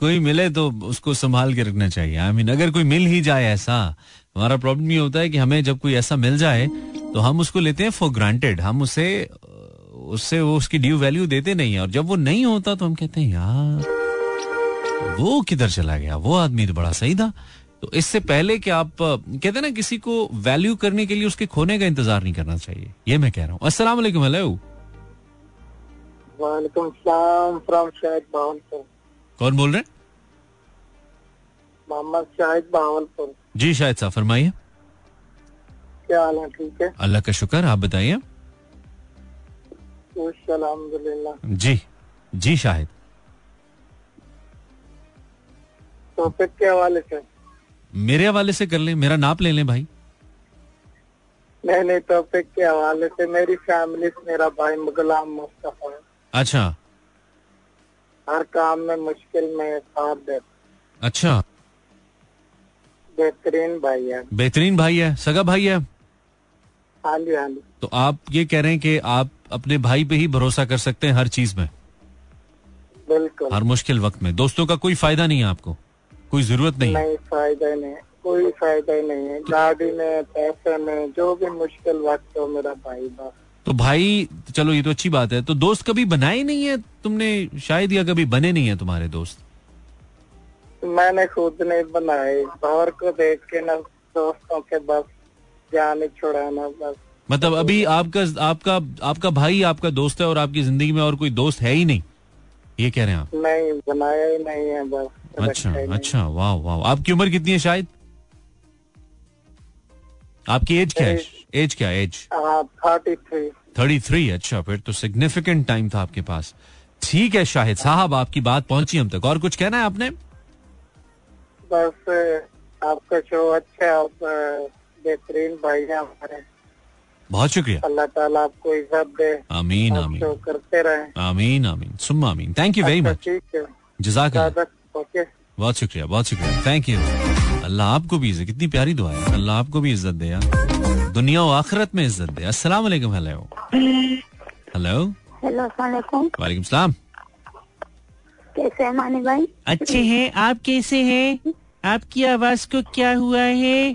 कोई मिले तो उसको संभाल के रखना चाहिए। आई I मीन mean, अगर कोई मिल ही जाए ऐसा हमारा प्रॉब्लम ये होता है कि हमें जब कोई ऐसा मिल जाए तो हम उसको लेते हैं फॉर ग्रांटेड हम उसे उससे वो उसकी ड्यू वैल्यू देते नहीं है। और जब वो नहीं होता तो हम कहते हैं यार वो किधर चला गया? वो आदमी तो बड़ा सही था। तो इससे पहले कि आप कहते हैं ना किसी को वैल्यू करने के लिए उसके खोने का इंतज़ार नहीं करना चाहिए। ये मैं कह रहा हूँ। अस्सलाम वालेकुम हेलो वालेकुम सलाम फ्रॉम कौन बोल रहे हैं? मोहम्मद शाहिद जी शाहिद साहब फरमाइए। क्या हाल है? ठीक है। अल्लाह का शुक्र आप बताइए। जी जी शाहिद। टॉपिक के हवाले से? मेरे हवाले से कर लें मेरा नाप ले लें भाई। नहीं नहीं टॉपिक के हवाले से? मेरी फैमिली से मेरा भाई गुलाम मुस्तफ़ा अच्छा। हर काम में मुश्किल में साथ दे। अच्छा। बेहतरीन भाई है। बेहतरीन भाई है सगा भाई है। हाँ जी हाँ जी। तो आप ये कह रहे हैं कि आप अपने भाई पे ही भरोसा कर सकते हैं हर चीज़ में। बिल्कुल। हर मुश्किल वक्त में। दोस्तों का कोई फ़ायदा नहीं है आपको? कोई ज़रूरत नहीं है? नहीं फ़ायदा नहीं कोई फ़ायदा ही नहीं है। गाड़ी में पैसे में जो भी मुश्किल वक्त हो मेरा भाई बस। तो भाई चलो ये तो अच्छी बात है। तो दोस्त कभी बनाए नहीं है? तुमने शायद या कभी बने नहीं है तुम्हारे दोस्त? मैंने खुद नहीं बनाए। बाहर को देख के ना दोस्तों के बस जान छुड़ाना बस। मतलब अभी आपका आपका आपका भाई आपका दोस्त है और आपकी ज़िंदगी में और कोई दोस्त है ही नहीं? ये कह रहे हैं आप। नहीं बनाया ही नहीं है बस अच्छा। अच्छा वाह वाह। आपकी उम्र कितनी है शायद? आपकी एज क्या है? एज क्या age thirty three thirty three अच्छा फिर तो सिग्निफिकेंट टाइम था आपके पास। ठीक है शाहिद साहब आपकी बात पहुँची हम तक। और कुछ कहना है आपने? बस आपका शो अच्छा आप बेहतरीन भाई है हमारे। बहुत शुक्रिया। अल्लाह ताला आपको इज़्ज़त दे। आमीन आमीन। करते रहें। आमीन आमीन। सुम्मा आमीन। थैंक यू वेरी मच जजाक बहुत शुक्रिया बहुत शुक्रिया। थैंक यू अल्लाह आपको भी इज़्ज़त कितनी प्यारी दुआ है। अल्लाह आपको भी इज़्ज़त दे यार। दुनिया और आखिरत में इज़्ज़त दे। अस्सलाम वालेकुम हेलो। हेलो। हेलो अस्सलाम वालेकुम। सलाम। कैसे है मानी भाई अच्छे हैं। आप कैसे हैं? आपकी आवाज़ को क्या हुआ है?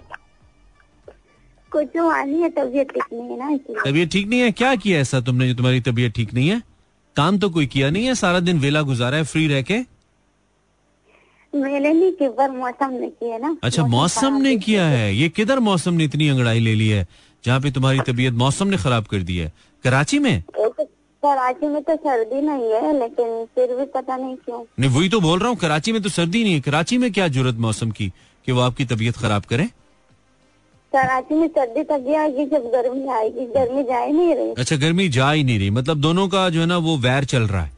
कुछ है तबीयत ठीक नहीं है ना तबीयत ठीक नहीं है? क्या किया ऐसा तुमने जो तुम्हारी तबीयत ठीक नहीं है? काम तो कोई किया नहीं है? सारा दिन वेला गुजारा है फ्री रह के? मेले नहीं की पर मौसम ने किया ना। अच्छा मौसम ने किया है। ये किधर मौसम ने इतनी अंगड़ाई ले ली है जहाँ पे तुम्हारी तबीयत मौसम ने खराब कर दी है? कराची में? तो कराची में तो सर्दी नहीं है लेकिन फिर भी पता नहीं क्यों। नहीं वही तो बोल रहा हूँ कराची में तो सर्दी नहीं है। कराची में क्या ज़रूरत मौसम की कि वो आपकी तबीयत खराब करे? कराची में सर्दी तभी आएगी जब गर्मी आएगी गर्मी जा ही नहीं रही। अच्छा गर्मी जा ही नहीं रही। मतलब दोनों का जो है ना वो वैर चल रहा है।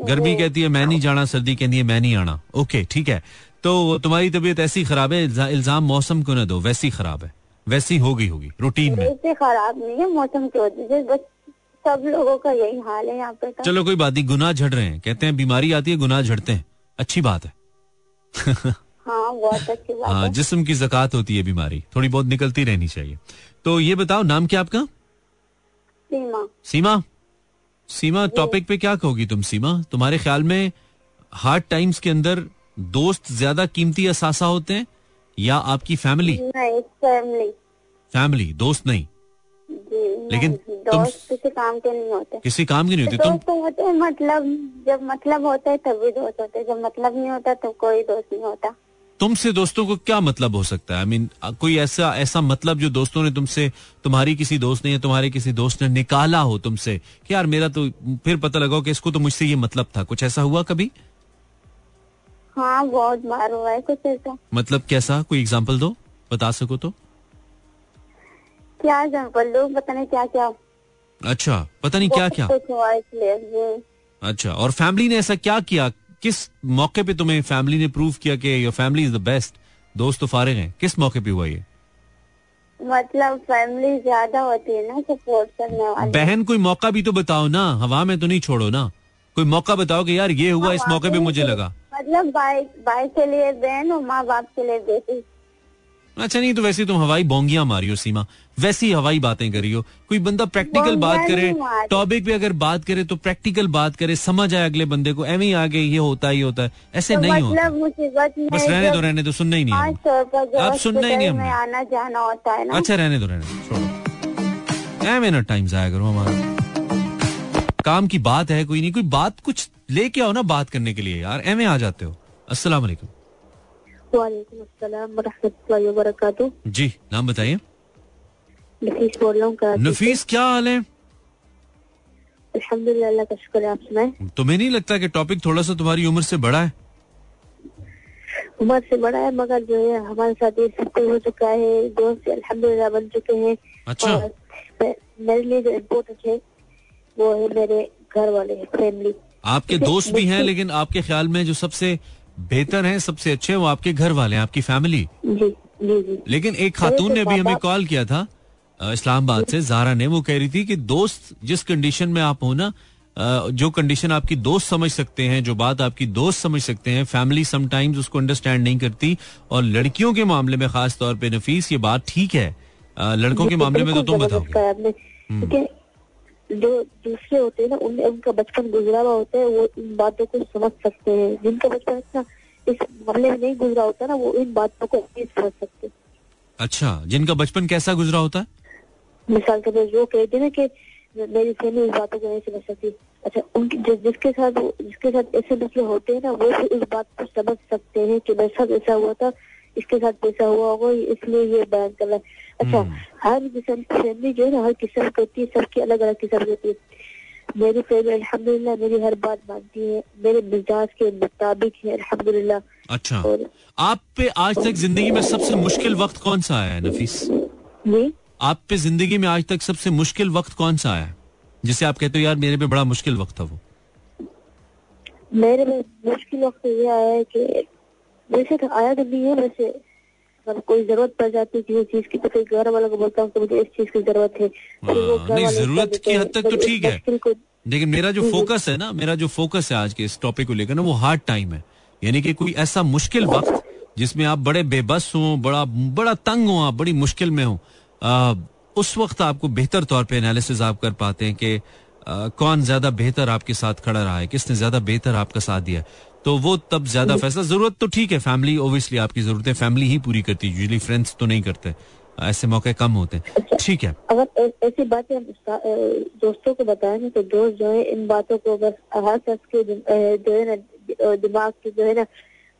गर्मी कहती है मैं नहीं जाना सर्दी कहती है मैं नहीं आना। ओके ठीक है। तो तुम्हारी तबीयत ऐसी खराब है इल्जा- इल्ज़ाम मौसम को ना दो वैसी खराब है। वैसी हो गई होगी रूटीन में। ऐसे खराब नहीं है मौसम की वजह से बस सब लोगों का यही हाल है यहाँ पे तो। चलो कोई बात नहीं गुनाह झड़ रहे हैं। कहते हैं बीमारी आती है गुनाह झड़ते हैं। अच्छी बात है। [LAUGHS] हाँ हाँ जिस्म की जक़ात होती है बीमारी। थोड़ी बहुत निकलती रहनी चाहिए। तो ये बताओ नाम क्या आपका? सीमा। सीमा? सीमा टॉपिक पे क्या कहोगी तुम सीमा? तुम्हारे ख्याल में हार्ड टाइम्स के अंदर दोस्त ज़्यादा कीमती असासा होते हैं या आपकी फैमिली नहीं फैमिली फैमिली दोस्त नहीं। लेकिन तुम- किसी काम के नहीं होते। किसी काम की नहीं होती तुम तो होते मतलब जब मतलब होता है तभी दोस्त होते जब मतलब नहीं होता तो कोई दोस्त नहीं होता। तुमसे दोस्तों को क्या मतलब हो सकता है? आई मीन कोई ऐसा ऐसा मतलब जो दोस्तों ने तुमसे तुम्हारी किसी दोस्त ने या तुम्हारे किसी दोस्त ने निकाला हो तुमसे? कि यार मेरा तो फिर पता लगा कि इसको तो मुझसे ये मतलब था। कुछ ऐसा हुआ कभी? हाँ बहुत बार हुआ है कुछ ऐसा। मतलब कैसा? कोई एग्ज़ाम्पल दो? बता सको तो। क्या एग्ज़ाम्पल दो? पता नहीं क्या क्या अच्छा पता नहीं क्या क्या अच्छा और फैमिली ने ऐसा क्या किया? किस मौके पे तुम्हें फैमिली ने प्रूव किया कि your family is the best दोस्त तो फारिग हैं। किस मौके पे हुआ ये? मतलब फैमिली ज़्यादा होती है ना सपोर्ट करने वाली। बहन कोई मौका भी तो बताओ ना। हवा में तो नहीं छोड़ो ना। कोई मौका बताओ कि यार ये हुआ इस मौके पे मुझे लगा। मतलब भाई भाई के लिए बहन और माँ बाप के लिए बेटी। अच्छा नहीं तो वैसे तुम हवाई बोंगियाँ मारियो सीमा। वैसी हवाई बातें करी हो। कोई बंदा प्रैक्टिकल बात करे टॉपिक पे अगर बात करे तो प्रैक्टिकल बात करे समझ आए अगले बंदे को एवं आगे ये होता है होता है। ऐसे तो नहीं होता। मतलब में बस रहने दो रहने दो सुनना ही नहीं अब सुनना ही नहीं। आना जाना होता है ना। अच्छा रहने दो रहने दो छोड़ो। एवं ना टाइम जाया करो हमारा। काम की बात है कोई नहीं कोई बात कुछ लेके आओ ना बात करने के लिए यार। एवं आ जाते हो। अस्सलाम वालेकुम। अस्सलाम जी नाम बताइए। नफीस बोल रहा हूँ नफीस क्या हाल है अल्हम्दुलिल्लाह का शुक्र है आप सुनाए तुम्हें नहीं लगता कि टॉपिक थोड़ा सा तुम्हारी उम्र से बड़ा है उम्र से बड़ा है मगर जो है हमारे साथ ये सब हो चुका है दोस्त अल्हम्दुलिल्लाह बन चुके हैं अच्छा मेरे लिए जो इम्पोर्टेंट है वो है मेरे घर वाले फैमिली आपके दोस्त भी हैं लेकिन आपके ख्याल में जो सबसे बेहतर हैं सबसे अच्छे वो आपके घर वाले हैं आपकी फैमिली जी जी जी लेकिन एक खातून ने भी हमें कॉल किया था इस्लामाबाद से जारा ने वो कह रही थी कि दोस्त जिस कंडीशन में आप हो ना जो कंडीशन आपकी दोस्त समझ सकते हैं जो बात आपकी दोस्त समझ सकते हैं फैमिली समटाइम्स उसको अंडरस्टैंड नहीं करती और लड़कियों के मामले में खास तौर पे नफीस ये बात ठीक है। लड़कों के मामले में तो तुम बताओगे। हम्म। जो दूसरे होते हैं ना उन, उनका बचपन गुजरा हुआ होता है वो इन बातों को समझ सकते हैं। जिनका बचपन इतना इस मामले में नहीं गुजरा होता ना वो इन बातों को नहीं समझ सकते। अच्छा जिनका बचपन कैसा गुजरा होता? है मिसाल के तौर जो कहते ना कि मेरी फैमिली इस बातों को नहीं समझ सकती। अच्छा उनकी जिस जिसके साथ जिसके साथ ऐसे मसले होते हैं ना वो इस बात को समझ सकते हैं कि मेरे साथ ऐसा हुआ था इसके साथ ऐसा हुआ होगा इसलिए ये बयान कर रहा है। अच्छा हम्म। हर किस्म की फैमिली जो है ना हर किस्म की होती है सबकी अलग अलग किस्म की होती है। मेरी फैमिली अल्हम्दुलिल्लाह मेरी हर बात मानती है मेरे मिजाज के मुताबिक है अल्हम्दुलिल्लाह। अच्छा। और आप पे आज तक ज़िंदगी में सबसे मुश्किल वक्त कौन सा आया है नफीस? जी? आप पे ज़िंदगी में आज तक सबसे मुश्किल वक्त कौन सा आया जिसे आप कहते हो यार मेरे पे बड़ा मुश्किल वक्त था वो। मेरे में मुश्किल वक्त ये आया है कि वैसे तो आया तो नहीं है वैसे अगर कोई ज़रूरत पड़ जाती है किसी चीज़ की तो फिर घर वालों को बोलता हूँ कि मुझे इस चीज़ की ज़रूरत है। हाँ, नहीं ज़रूरत की हद तक तो ठीक है। लेकिन मेरा जो फोकस है ना मेरा जो फोकस है आज के इस टॉपिक को लेकर ना वो हार्ड टाइम है। यानी कि कोई ऐसा मुश्किल वक्त जिसमें आप बड़े बेबस हो बड़ा बड़ा तंग हो आप बड़ी मुश्किल में हो उस वक्त आपको बेहतर तौर पे एनालिसिस आप कर पाते हैं कि कौन ज़्यादा बेहतर आपके साथ खड़ा रहा है किसने ज़्यादा बेहतर आपका साथ दिया। तो वो तब ज़्यादा फैसला ज़रूरत तो ठीक है फैमिली ओबियसली आपकी जरूरतें फैमिली ही पूरी करती है यूजली फ्रेंड्स तो नहीं करते ऐसे मौके कम होते हैं। अच्छा, ठीक है। अगर ऐसी बातें हम दोस्तों को बताएँगे तो दोस्त जो है इन बातों को बस हर शख्स के जो है ना दिमाग की जो है ना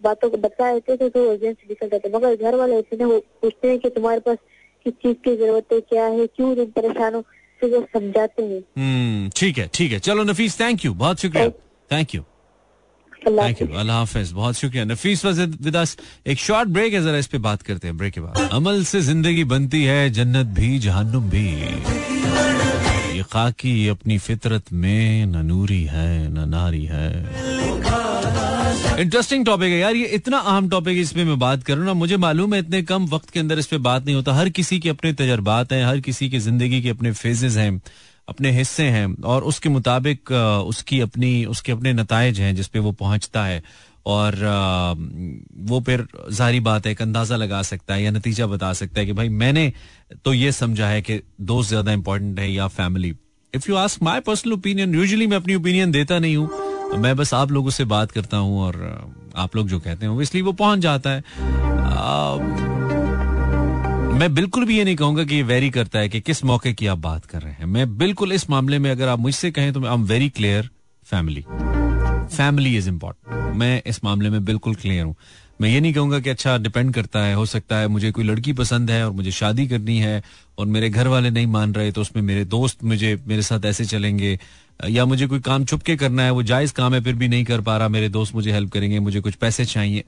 बातों को बता देते थे तो एजेंसी निकल जाते मगर घर वाले ऐसे ना वो पूछते हैं कि तुम्हारे पास किस चीज़ की ज़रूरत है क्या है क्यों तुम परेशान हो फिर वो समझाते हैं? हम्म, ठीक है ठीक है। चलो नफीस थैंक यू बहुत शुक्रिया। थैंक यू थैंक यू अल्लाह हाफिज। बहुत शुक्रिया। नफीस विद अस एक शॉर्ट ब्रेक है जरा इस पे बात करते हैं ब्रेक के बाद। अमल से ज़िंदगी बनती है जन्नत भी जहन्नुम भी। ये खाकी अपनी फितरत में न नूरी है न नारी है। इंटरेस्टिंग टॉपिक है यार, ये इतना अहम टॉपिक है इसमें मैं बात करूँ ना, मुझे मालूम है इतने कम वक्त के अंदर इस पे बात नहीं होता। हर किसी के अपने तजर्बात हैं, हर किसी की ज़िंदगी के अपने फेजेस हैं, अपने हिस्से हैं, और उसके मुताबिक उसकी अपनी, उसके अपने नतज हैं जिसपे वो पहुँचता है। और वो फिर जारी बात है, एक अंदाज़ा लगा सकता है या नतीजा बता सकता है कि भाई मैंने तो ये समझा है कि दोस्त ज़्यादा इंपॉर्टेंट है या family if you ask my personal opinion usually मैं अपनी ओपिनियन देता नहीं हूँ। मैं बस आप लोगों से बात करता हूँ और आप लोग जो कहते हैं इसलिए वो पहुँच जाता है। मैं बिल्कुल भी ये नहीं कहूँगा कि ये वेरी करता है कि किस मौके की आप बात कर रहे हैं। मैं बिल्कुल इस मामले में अगर आप मुझसे कहें तो I am very clear family family is important मैं इस मामले में बिल्कुल क्लियर हूँ। मैं ये नहीं कहूँगा कि अच्छा डिपेंड करता है, हो सकता है मुझे कोई लड़की पसंद है और मुझे शादी करनी है और मेरे घर वाले नहीं मान रहे तो उसमें मेरे दोस्त मुझे, मेरे साथ ऐसे चलेंगे। या मुझे कोई काम छुप के करना है, वो जायज़ काम है, फिर भी नहीं कर पा रहा, मेरे दोस्त मुझे हेल्प करेंगे, मुझे कुछ पैसे चाहिए।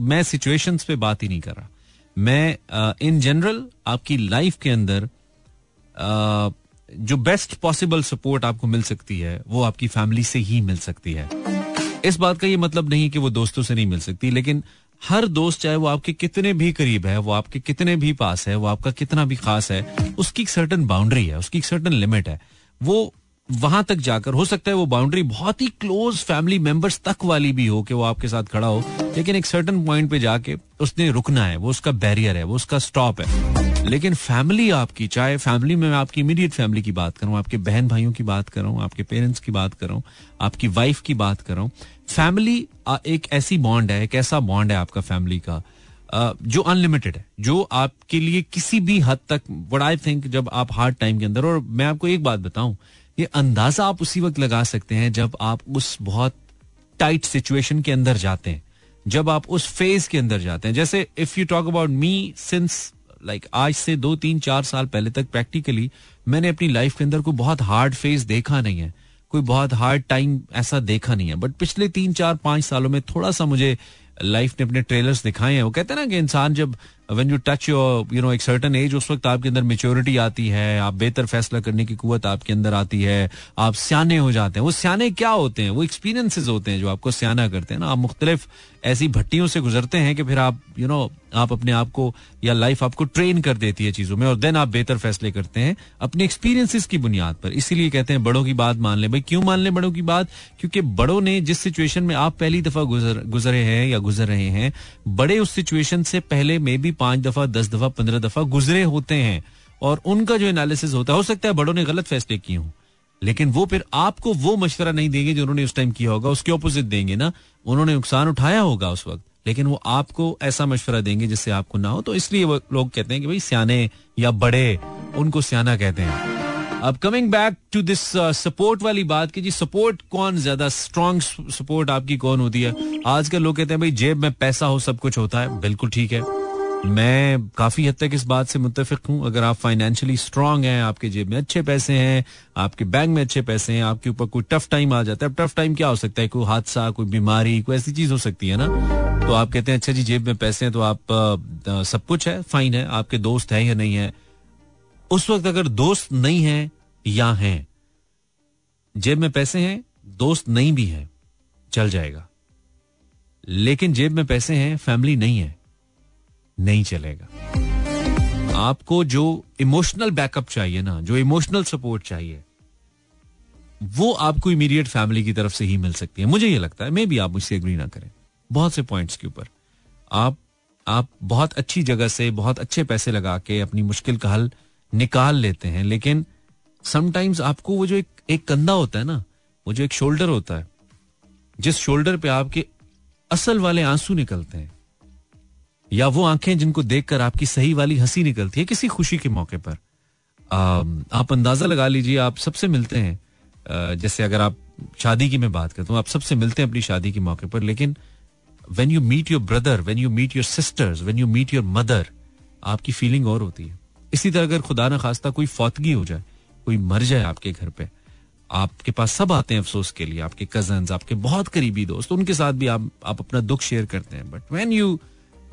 मैं सिचुएशंस पे बात ही नहीं कर रहा। मैं इन जनरल आपकी लाइफ के अंदर जो बेस्ट पॉसिबल सपोर्ट आपको मिल सकती है, वो आपकी फैमिली से ही मिल सकती है। इस बात का ये मतलब नहीं कि वो दोस्तों से नहीं मिल सकती, लेकिन हर दोस्त, चाहे वो आपके कितने भी करीब है, वो आपके कितने भी पास है, वो आपका कितना भी खास है, उसकी एक सर्टन बाउंड्री है, उसकी एक सर्टन लिमिट है। वो वहाँ तक जाकर, हो सकता है वो बाउंड्री बहुत ही क्लोज फैमिली मेंबर्स तक वाली भी हो कि वो आपके साथ खड़ा हो, लेकिन एक सर्टन पॉइंट पे जाके उसने रुकना है, वो उसका बैरियर है, वो उसका स्टॉप है। लेकिन फैमिली आपकी, चाहे फैमिली में मैं आपकी इमीडिएट फैमिली की बात करूँ, आपके बहन भाइयों की बात करूँ, आपके पेरेंट्स की बात करूँ, आपकी वाइफ की बात करूँ फैमिली एक ऐसी बॉन्ड है, एक ऐसा बॉन्ड है आपका फैमिली का जो अनलिमिटेड है, जो आपके लिए किसी भी हद तक वट आई थिंक जब आप हार्ड टाइम के अंदर और मैं आपको एक बात बताऊँ ये अंदाज़ा आप उसी वक्त लगा सकते हैं जब आप उस बहुत टाइट सिचुएशन के अंदर जाते हैं। जब आप उस फ़ेज़ के अंदर जाते हैं। जैसे if you talk about me since like आज से दो, तीन, चार साल पहले तक प्रैक्टिकली मैंने अपनी लाइफ के अंदर कोई बहुत हार्ड फ़ेज़ देखा नहीं है। कोई बहुत हार्ड टाइम ऐसा देखा नहीं है। बट पिछले तीन, चार, पाँच सालों में थोड़ा सा मुझे लाइफ ने अपने ट्रेलर्स दिखाए हैं। वो कहते हैं ना कि इंसान जब when you touch your you know एक सर्टन एज उस वक्त आपके अंदर मेच्योरिटी आती है, आप बेहतर फैसला करने की कुत आपके अंदर आती है, आप सियाने हो जाते हैं। वो सियाने क्या होते हैं? वो एक्सपीरियंसेस होते हैं जो आपको सियाना करते हैं ना। आप मुख्तलिफ़ ऐसी भट्टियों से गुजरते हैं कि फिर आप यू नो आप अपने आप को या लाइफ आपको ट्रेन कर देती है चीज़ों में और देन आप बेहतर फैसले करते हैं अपने एक्सपीरियंसेस की बुनियाद पर। इसीलिए कहते हैं, बड़ों की बात मान ले। भाई, क्यों मान ले बड़ों की बात? क्योंकि बड़ों ने जिस सिचुएशन में आप पहली दफ़ा गुजर, गुजरे हैं या गुजर रहे हैं, बड़े उस सिचुएशन से पहले में भी पाँच दफ़ा, दस दफ़ा, पंद्रह दफ़ा गुजरे होते हैं और उनका जो एनालिसिस होता है, हो सकता है बड़ों ने गलत फैसले किए हों। लेकिन वो फिर आपको वो मशवरा नहीं देंगे जो उन्होंने उस टाइम किया होगा, उसके ऑपोजिट देंगे ना। उन्होंने नुकसान उठाया होगा उस वक्त, लेकिन वो आपको ऐसा मशवरा देंगे जिससे आपको ना हो। तो इसलिए वो लोग कहते हैं कि भाई सियाने या बड़े, उनको सियाना कहते हैं। अब coming back to this support वाली बात की, जी सपोर्ट कौन ज़्यादा स्ट्रॉन्ग सपोर्ट आपकी कौन होती है? आजकल लोग कहते हैं, भाई जेब में पैसा हो, सब कुछ होता है। बिल्कुल ठीक है। मैं काफ़ी हद तक इस बात से मुतफिक हूँ। अगर आप फाइनेंशियली स्ट्रांग हैं आपके जेब में अच्छे पैसे हैं आपके बैंक में अच्छे पैसे हैं आपके ऊपर कोई टफ टाइम आ जाता है टफ टाइम क्या हो सकता है? कोई हादसा कोई बीमारी कोई ऐसी चीज़ हो सकती है ना? तो आप कहते हैं अच्छा जी जेब में पैसे हैं तो आप आ, सब कुछ है फाइन है आपके दोस्त है या नहीं है? उस वक्त अगर दोस्त नहीं है या हैं जेब में पैसे हैं दोस्त नहीं भी है चल जाएगा। लेकिन जेब में पैसे हैं फैमिली नहीं है। नहीं चलेगा। आपको जो इमोशनल बैकअप चाहिए ना जो इमोशनल सपोर्ट चाहिए वो आपको इमीडिएट फैमिली की तरफ़ से ही मिल सकती है। मुझे ये लगता है मे भी आप मुझसे एग्री ना करें बहुत से पॉइंट्स के ऊपर। आप आप बहुत अच्छी जगह से बहुत अच्छे पैसे लगा के अपनी मुश्किल का हल निकाल लेते हैं लेकिन समटाइम्स आपको वो जो एक, एक कंधा होता है ना वो जो एक शोल्डर होता है जिस शोल्डर पे आपके असल वाले आँसू निकलते हैं या वो आँखें जिनको देखकर आपकी सही वाली हँसी निकलती है किसी खुशी के मौके पर। आ, आप अंदाज़ा लगा लीजिए आप सबसे मिलते हैं। जैसे अगर आप शादी की मैं बात करता हूँ आप सबसे मिलते हैं अपनी शादी के मौके पर लेकिन when you meet your brother when you meet your sisters when you meet your mother आपकी फीलिंग और होती है। इसी तरह अगर खुदा ना खास्ता कोई फौतगी हो जाए कोई मर जाए आपके घर पे आपके पास सब आते हैं अफसोस के लिए आपके कज़न आपके बहुत करीबी दोस्त उनके साथ भी आप आप अपना दुख शेयर करते हैं। But when you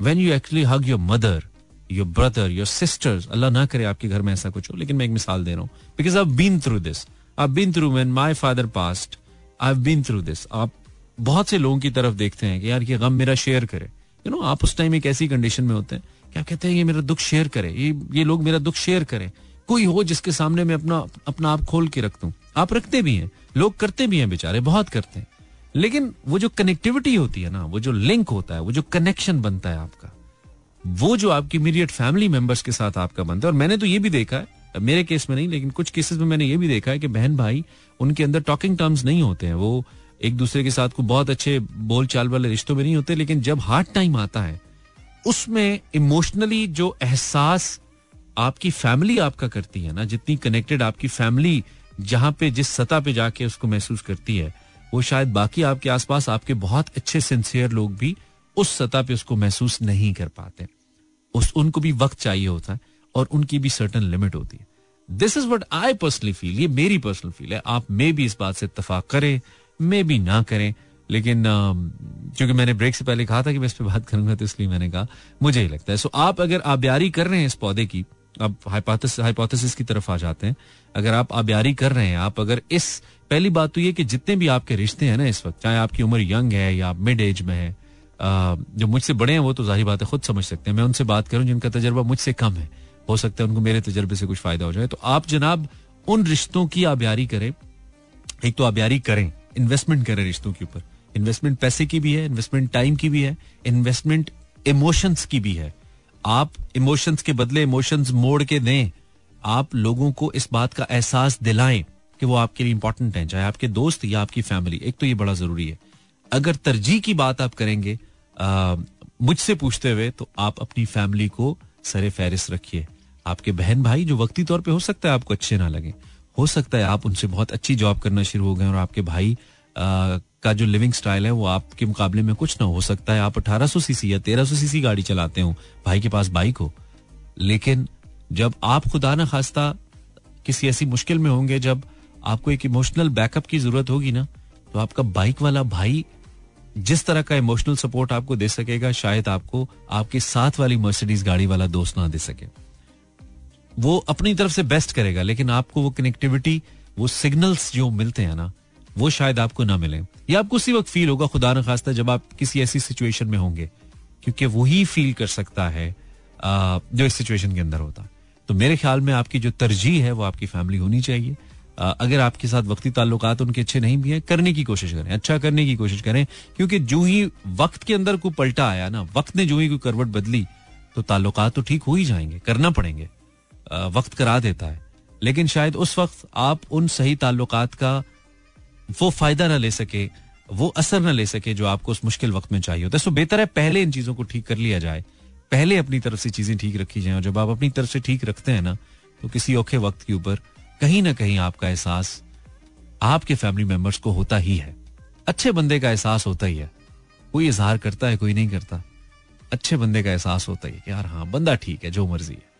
when you actually hug your mother your brother your sisters अल्लाह ना करे आपके घर में ऐसा कुछ हो, लेकिन मैं एक मिसाल दे रहा हूँ। Because I been through this I been through when my father passed I been through this आप बहुत से लोगों की तरफ़ देखते हैं कि यार ये गम मेरा शेयर करे। यू नो आप उस टाइम एक ऐसी कंडीशन में होते हैं क्या कहते हैं, ये मेरा दुख शेयर करे। ये ये लोग मेरा दुख शेयर करें। कोई हो जिसके सामने मैं अपना अपना आप खोल के रख दूँ। आप रखते भी हैं, लोग करते भी हैं बेचारे, बहुत करते हैं। लेकिन वो जो कनेक्टिविटी होती है ना, वो जो लिंक होता है, वो जो कनेक्शन बनता है आपका, वो जो आपकी इमीडिएट फैमिली मेंबर्स के साथ आपका बनता है। और मैंने तो ये भी देखा है, मेरे केस में नहीं, लेकिन कुछ केसेस में मैंने ये भी देखा है कि बहन भाई, उनके अंदर टॉकिंग टर्म्स नहीं होते हैं। वो एक दूसरे के साथ को बहुत अच्छे बोल चाल वाले रिश्तों में नहीं होते, लेकिन जब हार्ड टाइम आता है, उसमें इमोशनली जो एहसास आपकी फैमिली आपका करती है ना, जितनी कनेक्टेड आपकी फैमिली जहाँ पे, जिस सतह पे जाके उसको महसूस करती है वो शायद बाकी आपके आसपास आपके बहुत अच्छे सिंसियर लोग भी उस सतह पे उसको महसूस नहीं कर पाते। उस, उनको भी वक्त चाहिए होता है और उनकी भी सर्टन लिमिट होती है। This is what I personally feel ये मेरी पर्सनल फील है। आप मे भी इस बात से इतफाक करें मे भी ना करें, लेकिन क्योंकि मैंने ब्रेक से पहले कहा था कि मैं इस पर बात करूँगा तो इसलिए मैंने कहा, मुझे ही लगता है। सो आप अगर आब्यारी कर रहे हैं इस पौधे की अब हाइपोथेसिस की तरफ़ आ जाते हैं। अगर आप आब्यारी कर रहे हैं, आप अगर इस पहली बात तो ये कि जितने भी आपके रिश्ते हैं ना इस वक्त, चाहे आपकी उम्र यंग है या मिड एज में है जो मुझसे बड़े हैं, वो तो ज़ाहिर बात है खुद समझ सकते हैं। मैं उनसे बात करूँ जिनका तजर्बा मुझसे कम है। हो सकता है उनको मेरे तजर्बे से कुछ फ़ायदा हो जाए। तो आप जनाब उन रिश्तों की आब्यारी करें। एक तो आब्यारी करें इन्वेस्टमेंट करें रिश्तों के ऊपर। इन्वेस्टमेंट पैसे की भी है इन्वेस्टमेंट टाइम की भी है इन्वेस्टमेंट इमोशंस की भी है। आप इमोशंस के बदले इमोशंस मोड़ के दें। आप लोगों को इस बात का एहसास दिलाएँ कि वो आपके लिए इंपॉर्टेंट है चाहे आपके दोस्त या आपकी फैमिली एक तो ये बड़ा ज़रूरी है। अगर तरजीह की बात आप करेंगे मुझसे पूछते हुए तो आप अपनी फैमिली को सरे फहरिस्त रखिए। आपके बहन भाई जो वक्ती तौर पे हो सकता है आपको अच्छे ना लगे। हो सकता है आप उनसे बहुत अच्छी जॉब करना शुरू हो गए और आपके भाई आ, का जो लिविंग स्टाइल है, वो आपके मुकाबले में कुछ ना हो सकता है। आप 1800 सीसी या 1300 सीसी गाड़ी चलाते हो, भाई के पास बाइक हो। लेकिन जब आप खुदा ना खास्ता किसी ऐसी मुश्किल में होंगे, जब आपको एक इमोशनल बैकअप की ज़रूरत होगी ना तो आपका बाइक वाला भाई जिस तरह का इमोशनल सपोर्ट आपको दे सकेगा, शायद आपको आपके साथ वाली मर्सिडीज गाड़ी वाला दोस्त ना दे सके। वो अपनी तरफ़ से बेस्ट करेगा, लेकिन आपको वो कनेक्टिविटी वो सिग्नल्स जो मिलते हैं ना वो शायद आपको ना मिले। या आपको उसी वक्त फील होगा, खुदा न खास्ता, जब आप किसी ऐसी सिचुएशन में होंगे, क्योंकि वही फील कर सकता है जो इस सिचुएशन के अंदर होता। तो मेरे ख्याल में आपकी जो तरजीह है, वो आपकी फैमिली होनी चाहिए। अगर आपके साथ वक्ती ताल्लुकात उनके अच्छे नहीं भी हैं, करने की कोशिश करें अच्छा करने की कोशिश करें, क्योंकि जो ही वक्त के अंदर कोई पलटा आया ना, वक्त ने जो ही कोई करवट बदली तो ताल्लुकात तो ठीक हो ही जाएँगे, करना पड़ेंगे। वक्त करा देता है। लेकिन शायद उस वक्त आप उन सही ताल्लुकात का वो फ़ायदा ना ले सके, वो असर ना ले सके जो आपको उस मुश्किल वक्त में चाहिए होता है सो बेहतर है पहले इन चीज़ों को ठीक कर लिया जाए, पहले अपनी तरफ़ से चीज़ें ठीक रखी जाए, और जब आप अपनी तरफ़ से ठीक रखते हैं ना तो किसी औखे वक्त के ऊपर कहीं ना कहीं आपका एहसास आपके फैमिली मेंबर्स को होता ही है। अच्छे बंदे का एहसास होता ही है। कोई इजहार करता है, कोई नहीं करता। अच्छे बंदे का एहसास होता ही है यार हाँ बंदा ठीक है, जो मर्ज़ी है।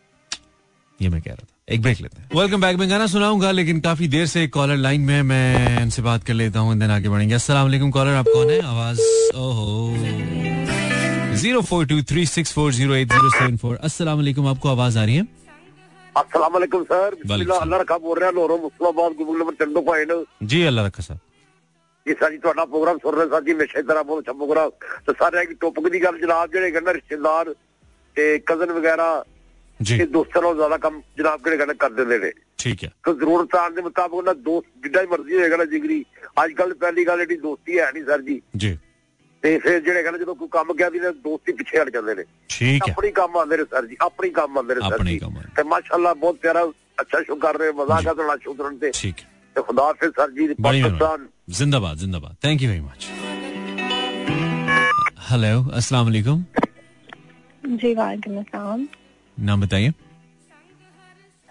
ये मैं कह रहा था एक ब्रेक लेते हैं वेलकम बैक मैं गाना सुनाऊंगा लेकिन काफी देर से कॉलर लाइन में मैं इनसे बात कर लेता हूँ दिन आगे बढ़ेंगे अस्सलाम वालेकुम कॉलर आप कौन है आवाज ओहो zero four two three six four zero eight zero seven four अस्सलाम वालेकुम आपको आवाज आ रही है अस्सलाम वालेकुम सर अल्लाह रखा बोल रहा लोरो मुस्लिमाबाद गुबुल नंबर चंदो पॉइंट जी अल्लाह रखा सर ਜੀ ਸਾਡੀ ਤੁਹਾਡਾ ਪ੍ਰੋਗਰਾਮ ਸੁਣ ਰਹੇ ਸਾਂ ਜੀ ਹਮੇਸ਼ਾ ਤਰ੍ਹਾਂ ਬਹੁਤ ਅੱਛਾ ਪ੍ਰੋਗਰਾਮ ਤੇ ਸਾਰੇ ਇੱਕ ਟੌਪਿਕ ਦੀ ਗੱਲ ਜਨਾਬ ਜਿਹੜੇ ਕਹਿੰਦਾ ਰਿਸ਼ਤੇਦਾਰ ਤੇ ਕਜ਼ਨ ਵਗੈਰਾ ਕਿ ਦੋਸਤਾਂ ਨਾਲੋਂ ਜ਼ਿਆਦਾ ਕੰਮ ਜਨਾਬ ਕਿਹੜੇ ਗੱਲ ਕਰ ਦਿੰਦੇ ਨੇ ਠੀਕ ਹੈ ਤਾਂ ਜ਼ਰੂਰਤ ਆਣ ਦੇ ਮੁਤਾਬਕ ਉਹਨਾਂ ਦੋਸਤ ਜਿੱਦਾਂ ਹੀ ਮਰਜ਼ੀ ਹੋਏਗਾ ਨਾ ਜਿਗਰੀ ਅੱਜ ਕੱਲ ਪਹਿਲੀ ਗੱਲ ਜਿਹੜੀ ਦੋਸਤੀ ਹੈ ਨਹੀਂ ਸਰ ਜੀ ਜੀ ਤੇ ਫਿਰ ਜਿਹੜੇ ਕਹਿੰਦੇ ਜਦੋਂ ਕੋਈ ਕੰਮ ਗਿਆ ਵੀ ਤਾਂ ਦੋਸਤੀ ਪਿੱਛੇ ਹਟ ਜਾਂਦੇ ਨੇ ਠੀਕ ਹੈ ਆਪਣੀ ਕੰਮ ਆਉਂਦੇ ਨੇ ਸਰ ਜੀ ਆਪਣੀ ਕੰਮ ਆਉਂਦੇ ਨੇ ਸਰ ਜੀ ਤੇ ਮਾਸ਼ਾਅੱਲਾ ਬਹੁਤ ਪਿਆਰਾ ਅੱਛਾ ਸ਼ੁਕਰ ਕਰ ਰਹੇ ਮਜ਼ਾਕ ਆ ਤੁਹਾਡਾ ਸ਼ੁਕਰਨ ਤੇ ਠੀਕ ਹੈ ਤੇ ਖੁਦਾ ਫਿਰ ਸਰ ਜੀ ਪਾਕਿਸਤਾਨ ਜ਼ਿੰਦਾਬਾਦ ਜ਼ਿੰਦਾਬਾਦ thank you very much hello ਅਸਲਾਮ ਅਲੈਕੁਮ ਜੀ ਵਾਲੇਕੁਮ ਅਸਲਾਮ नाम बताइए।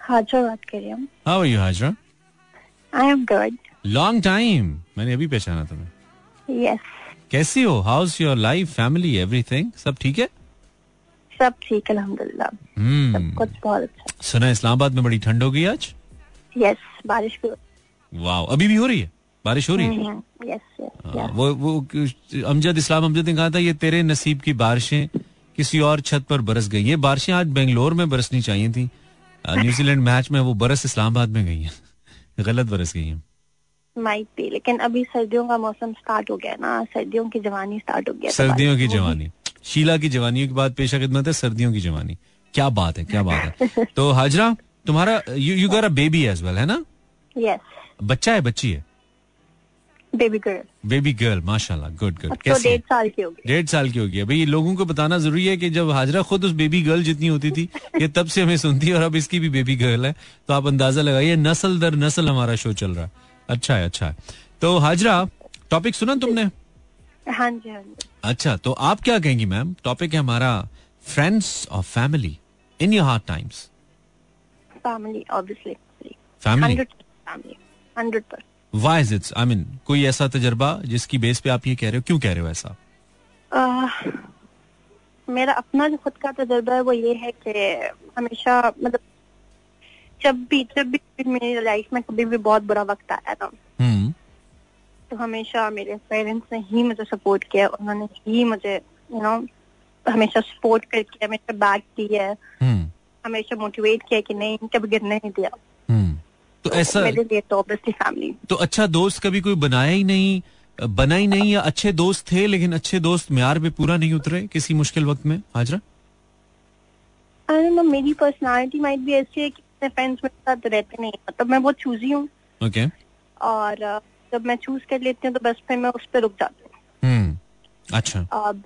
हाजरा बात कर रही हूँ। How are you Hajra? I am good long time मैंने अभी पहचाना तुम्हें। यस कैसी हो? How's your life family everything सब ठीक है? सब ठीक है अल्हम्दुलिल्लाह सब हम्म कुछ बहुत अच्छा। सुना इस्लामाबाद में बड़ी ठंड हो गई आज? यस yes, बारिश भी वाह अभी भी हो रही है? बारिश हो रही है? यस हाँ, यस वो वो अमजद इस्लाम अमजद ने कहा था ये तेरे नसीब की बारिशें किसी और छत पर बरस गई ये बारिशें आज बेंगलोर में बरसनी चाहिए थी। न्यूजीलैंड मैच में वो बरस इस्लामाबाद में गई है। [LAUGHS] गलत बरस गई हैं। माइट लेकिन अभी सर्दियों का मौसम स्टार्ट हो गया ना। सर्दियों की जवानी स्टार्ट हो गया तो सर्दियों की जवानी। शीला की जवानियों की बात पेशा खिदमत है सर्दियों की जवानी। क्या बात है क्या बात है। [LAUGHS] तो हाजरा तुम्हारा you you got a baby as well है ना? यस बच्चा है बच्ची है? बेबी गर्ल बेबी गर्ल माशाल्लाह गुड गुड डेढ़ साल की होगी। डेढ़ साल की होगी। अभी लोगों को बताना ज़रूरी है कि जब हाजरा खुद उस बेबी गर्ल जितनी होती थी [LAUGHS] ये तब से हमें सुनती है और अब इसकी भी बेबी गर्ल है। तो आप अंदाज़ा लगाइए नस्ल दर नस्ल हमारा शो चल रहा है। अच्छा है अच्छा है। तो हाजरा टॉपिक सुना तुमने? हाँ जी हाँ जी। अच्छा तो आप क्या कहेंगी मैम टॉपिक है हमारा फ्रेंड्स और family in your hard times family obviously family family 100% wise it's I mean कोई ऐसा तजर्बा जिसकी बेस पे आप ये कह रहे हो क्यों कह रहे हो ऐसा uh, मेरा अपना जो खुद का तजर्बा है वो ये है कि हमेशा मतलब जब भी जब भी मेरी लाइफ में कभी भी बहुत बुरा वक्त आया था hmm. तो हमेशा मेरे पेरेंट्स ने ही मुझे सपोर्ट किया उन्होंने ही मुझे यू you नो know, हमेशा सपोर्ट करके हमेशा बैक की है hmm. हमेशा मोटिवेट किया कि नहीं कभी गिरने नहीं दिया तो ऐसा मेरे लिए तो ऑब्वियसली फैमिली तो अच्छा दोस्त कभी कोई बनाया ही नहीं बना ही नहीं या अच्छे दोस्त थे लेकिन अच्छे दोस्त म्यार पे पूरा नहीं उतरे किसी मुश्किल वक्त में? हाजरा? आई डोंट नो मेरी पर्सनालिटी माइट भी ऐसी है कि मेरे फ्रेंड्स मेरे साथ रहते नहीं मतलब मैं बहुत चूजी हूँ। ओके और जब मैं चूज़ कर लेती हूँ तो बस फिर मैं उस पर रुक जाती हूँ। हम्म अच्छा। अब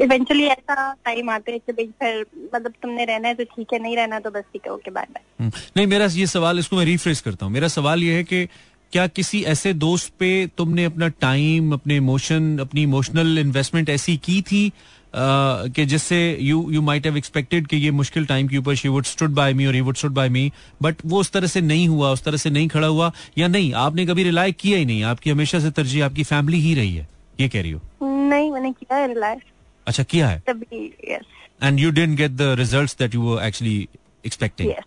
इवेंचुअली ऐसा टाइम आता है कि भाई फिर मतलब तुमने रहना है तो ठीक है नहीं रहना तो बस ठीक है ओके बाय बाय हम्म, नहीं मेरा ये सवाल इसको मैं रिफ्रेश करता हूँ। मेरा सवाल ये है कि क्या किसी ऐसे दोस्त पे तुमने अपना टाइम अपने इमोशन अपनी इमोशनल इन्वेस्टमेंट ऐसी की थी कि जिससे you you might have expected कि ये मुश्किल टाइम के ऊपर she would stood by me और he would stood by me but वो उस तरह से नहीं हुआ उस तरह से नहीं खड़ा हुआ या नहीं? आपने कभी रिलाय किया ही नहीं आपकी हमेशा से तरजीह आपकी फैमिली ही रही है। ये कह रही हो। नहीं मैंने किया है रिलाय अच्छा किया है? तभी yes and you didn't get the results that you were actually expecting yes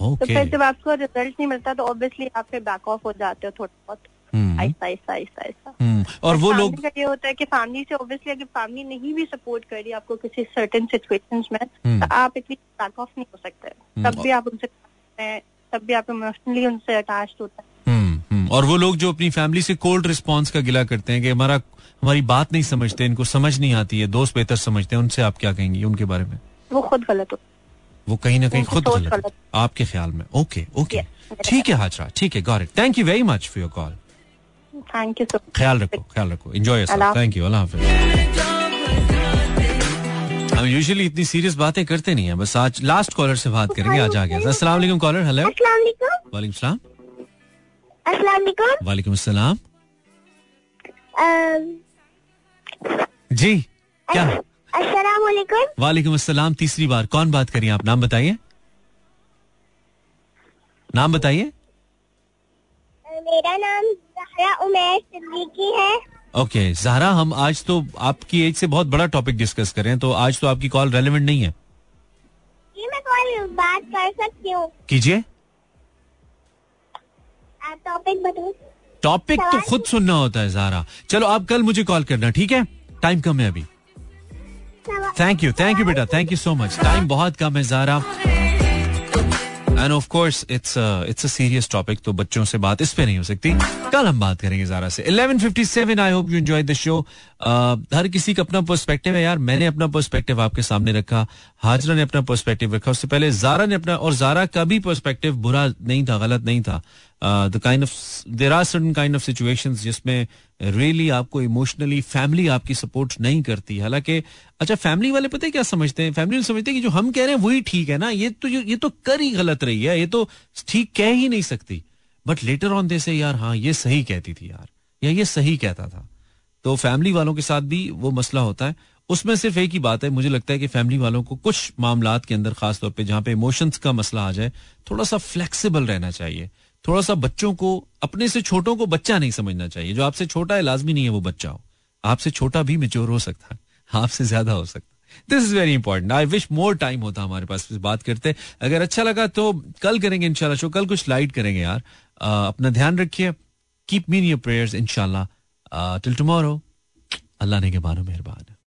तो फिर जब आपको रिज़ल्ट नहीं मिलता तो ऑब्वियसली आप फिर बैक ऑफ़ हो जाते हो थोड़ा बहुत हम्म। ऐसा ऐसा ऐसा ऐसा। हम्म, और वो लोग ये होता है कि फैमिली से ऑब्वियसली अगर फैमिली नहीं भी सपोर्ट कर रही आपको किसी सर्टेन सिचुएशंस में हम्म। तो आप एटलीस्ट बैक ऑफ़ नहीं हो सकते। तब भी आप उनसे तब भी आप इमोशनली उनसे अटैच होते हैं। और वो लोग जो अपनी फैमिली से कोल्ड रिस्पॉन्स का गिला करते हैं कि हमारा हमारी बात नहीं समझते इनको समझ नहीं आती है दोस्त बेहतर समझते हैं उनसे आप क्या कहेंगी उनके बारे में? वो खुद गलत होता वो कहीं ना कहीं खुद गलत है, गलत। आपके ख्याल में? ओके ओके ठीक है हाजरा ठीक है got it thank you very much for your call thank you ख्याल रखो ख्याल रखो. एंजॉय थैंक यू अल्लाह हाफिज हम यूजुअली इतनी सीरियस बातें करते नहीं है बस आज लास्ट कॉलर से बात करेंगे आज आ गया। अस्सलाम वालेकुम। कॉलर हेलो वालेकुम। सलाम। वालेकुम अस्सलाम जी क्या? अस्सलाम वालेकुम अस्सलाम तीसरी बार। कौन बात करिए आप? नाम बताइए। नाम बताइए। मेरा नाम जहरा उमैर सिद्दीकी है। ओके okay, जहरा हम आज तो आपकी एज से बहुत बड़ा टॉपिक डिस्कस कर रहे हैं तो आज तो आपकी कॉल रेलेवेंट नहीं है। जी मैं कोई बात कर सकती हूँ। कीजिए। टॉपिक बताओ। टॉपिक तो खुद सुनना होता है जहरा चलो आप कल मुझे कॉल करना ठीक है? टाइम कम है अभी। थैंक यू थैंक यू बेटा thank you so much time बहुत कम है Zara and of course it's it's a serious topic तो बच्चों से बात इस पे नहीं हो सकती। कल हम बात करेंगे जारा से। 1157 I hope you enjoy the show हर किसी का अपना पर्सपेक्टिव है यार। मैंने अपना पर्सपेक्टिव आपके सामने रखा। हाजरा ने अपना पर्सपेक्टिव रखा। उससे पहले जारा ने अपना और जारा का भी पर्सपेक्टिव बुरा नहीं था गलत नहीं था। The there are certain kind of situations जिसमें रियली आपको इमोशनली फैमिली आपकी सपोर्ट नहीं करती। हालाँकि अच्छा फैमिली वाले पता है क्या समझते हैं? फैमिली समझते हैं कि जो हम कह रहे हैं वही ठीक है ना? ये तो ये तो कर ही गलत रही है। ये तो ठीक कह ही नहीं सकती। बट लेटर ऑन दे से यार हाँ ये सही कहती थी यार। या ये सही कहता था। तो फैमिली वालों के साथ भी वो मसला होता है। उसमें सिर्फ़ एक ही बात है। मुझे लगता है कि फैमिली वालों को कुछ मामला के अंदर खास तौर पे जहाँ पे इमोशंस का मसला आ जाए, थोड़ा सा फ्लेक्सिबल रहना चाहिए। थोड़ा सा बच्चों को अपने से छोटों को बच्चा नहीं समझना चाहिए। जो आपसे छोटा है लाजमी नहीं है वो बच्चा हो। आपसे छोटा भी मेच्योर हो सकता है। आपसे ज़्यादा हो सकता this is very important I wish more time होता हमारे पास बात करते। अगर अच्छा लगा तो कल करेंगे इंशाल्लाह शो कल कुछ लाइट करेंगे यार। आ, अपना ध्यान रखिए। कीप मीन योर प्रेयर्स इनशाला टिल टुमारो अल्लाह ने के मानो मेहरबान।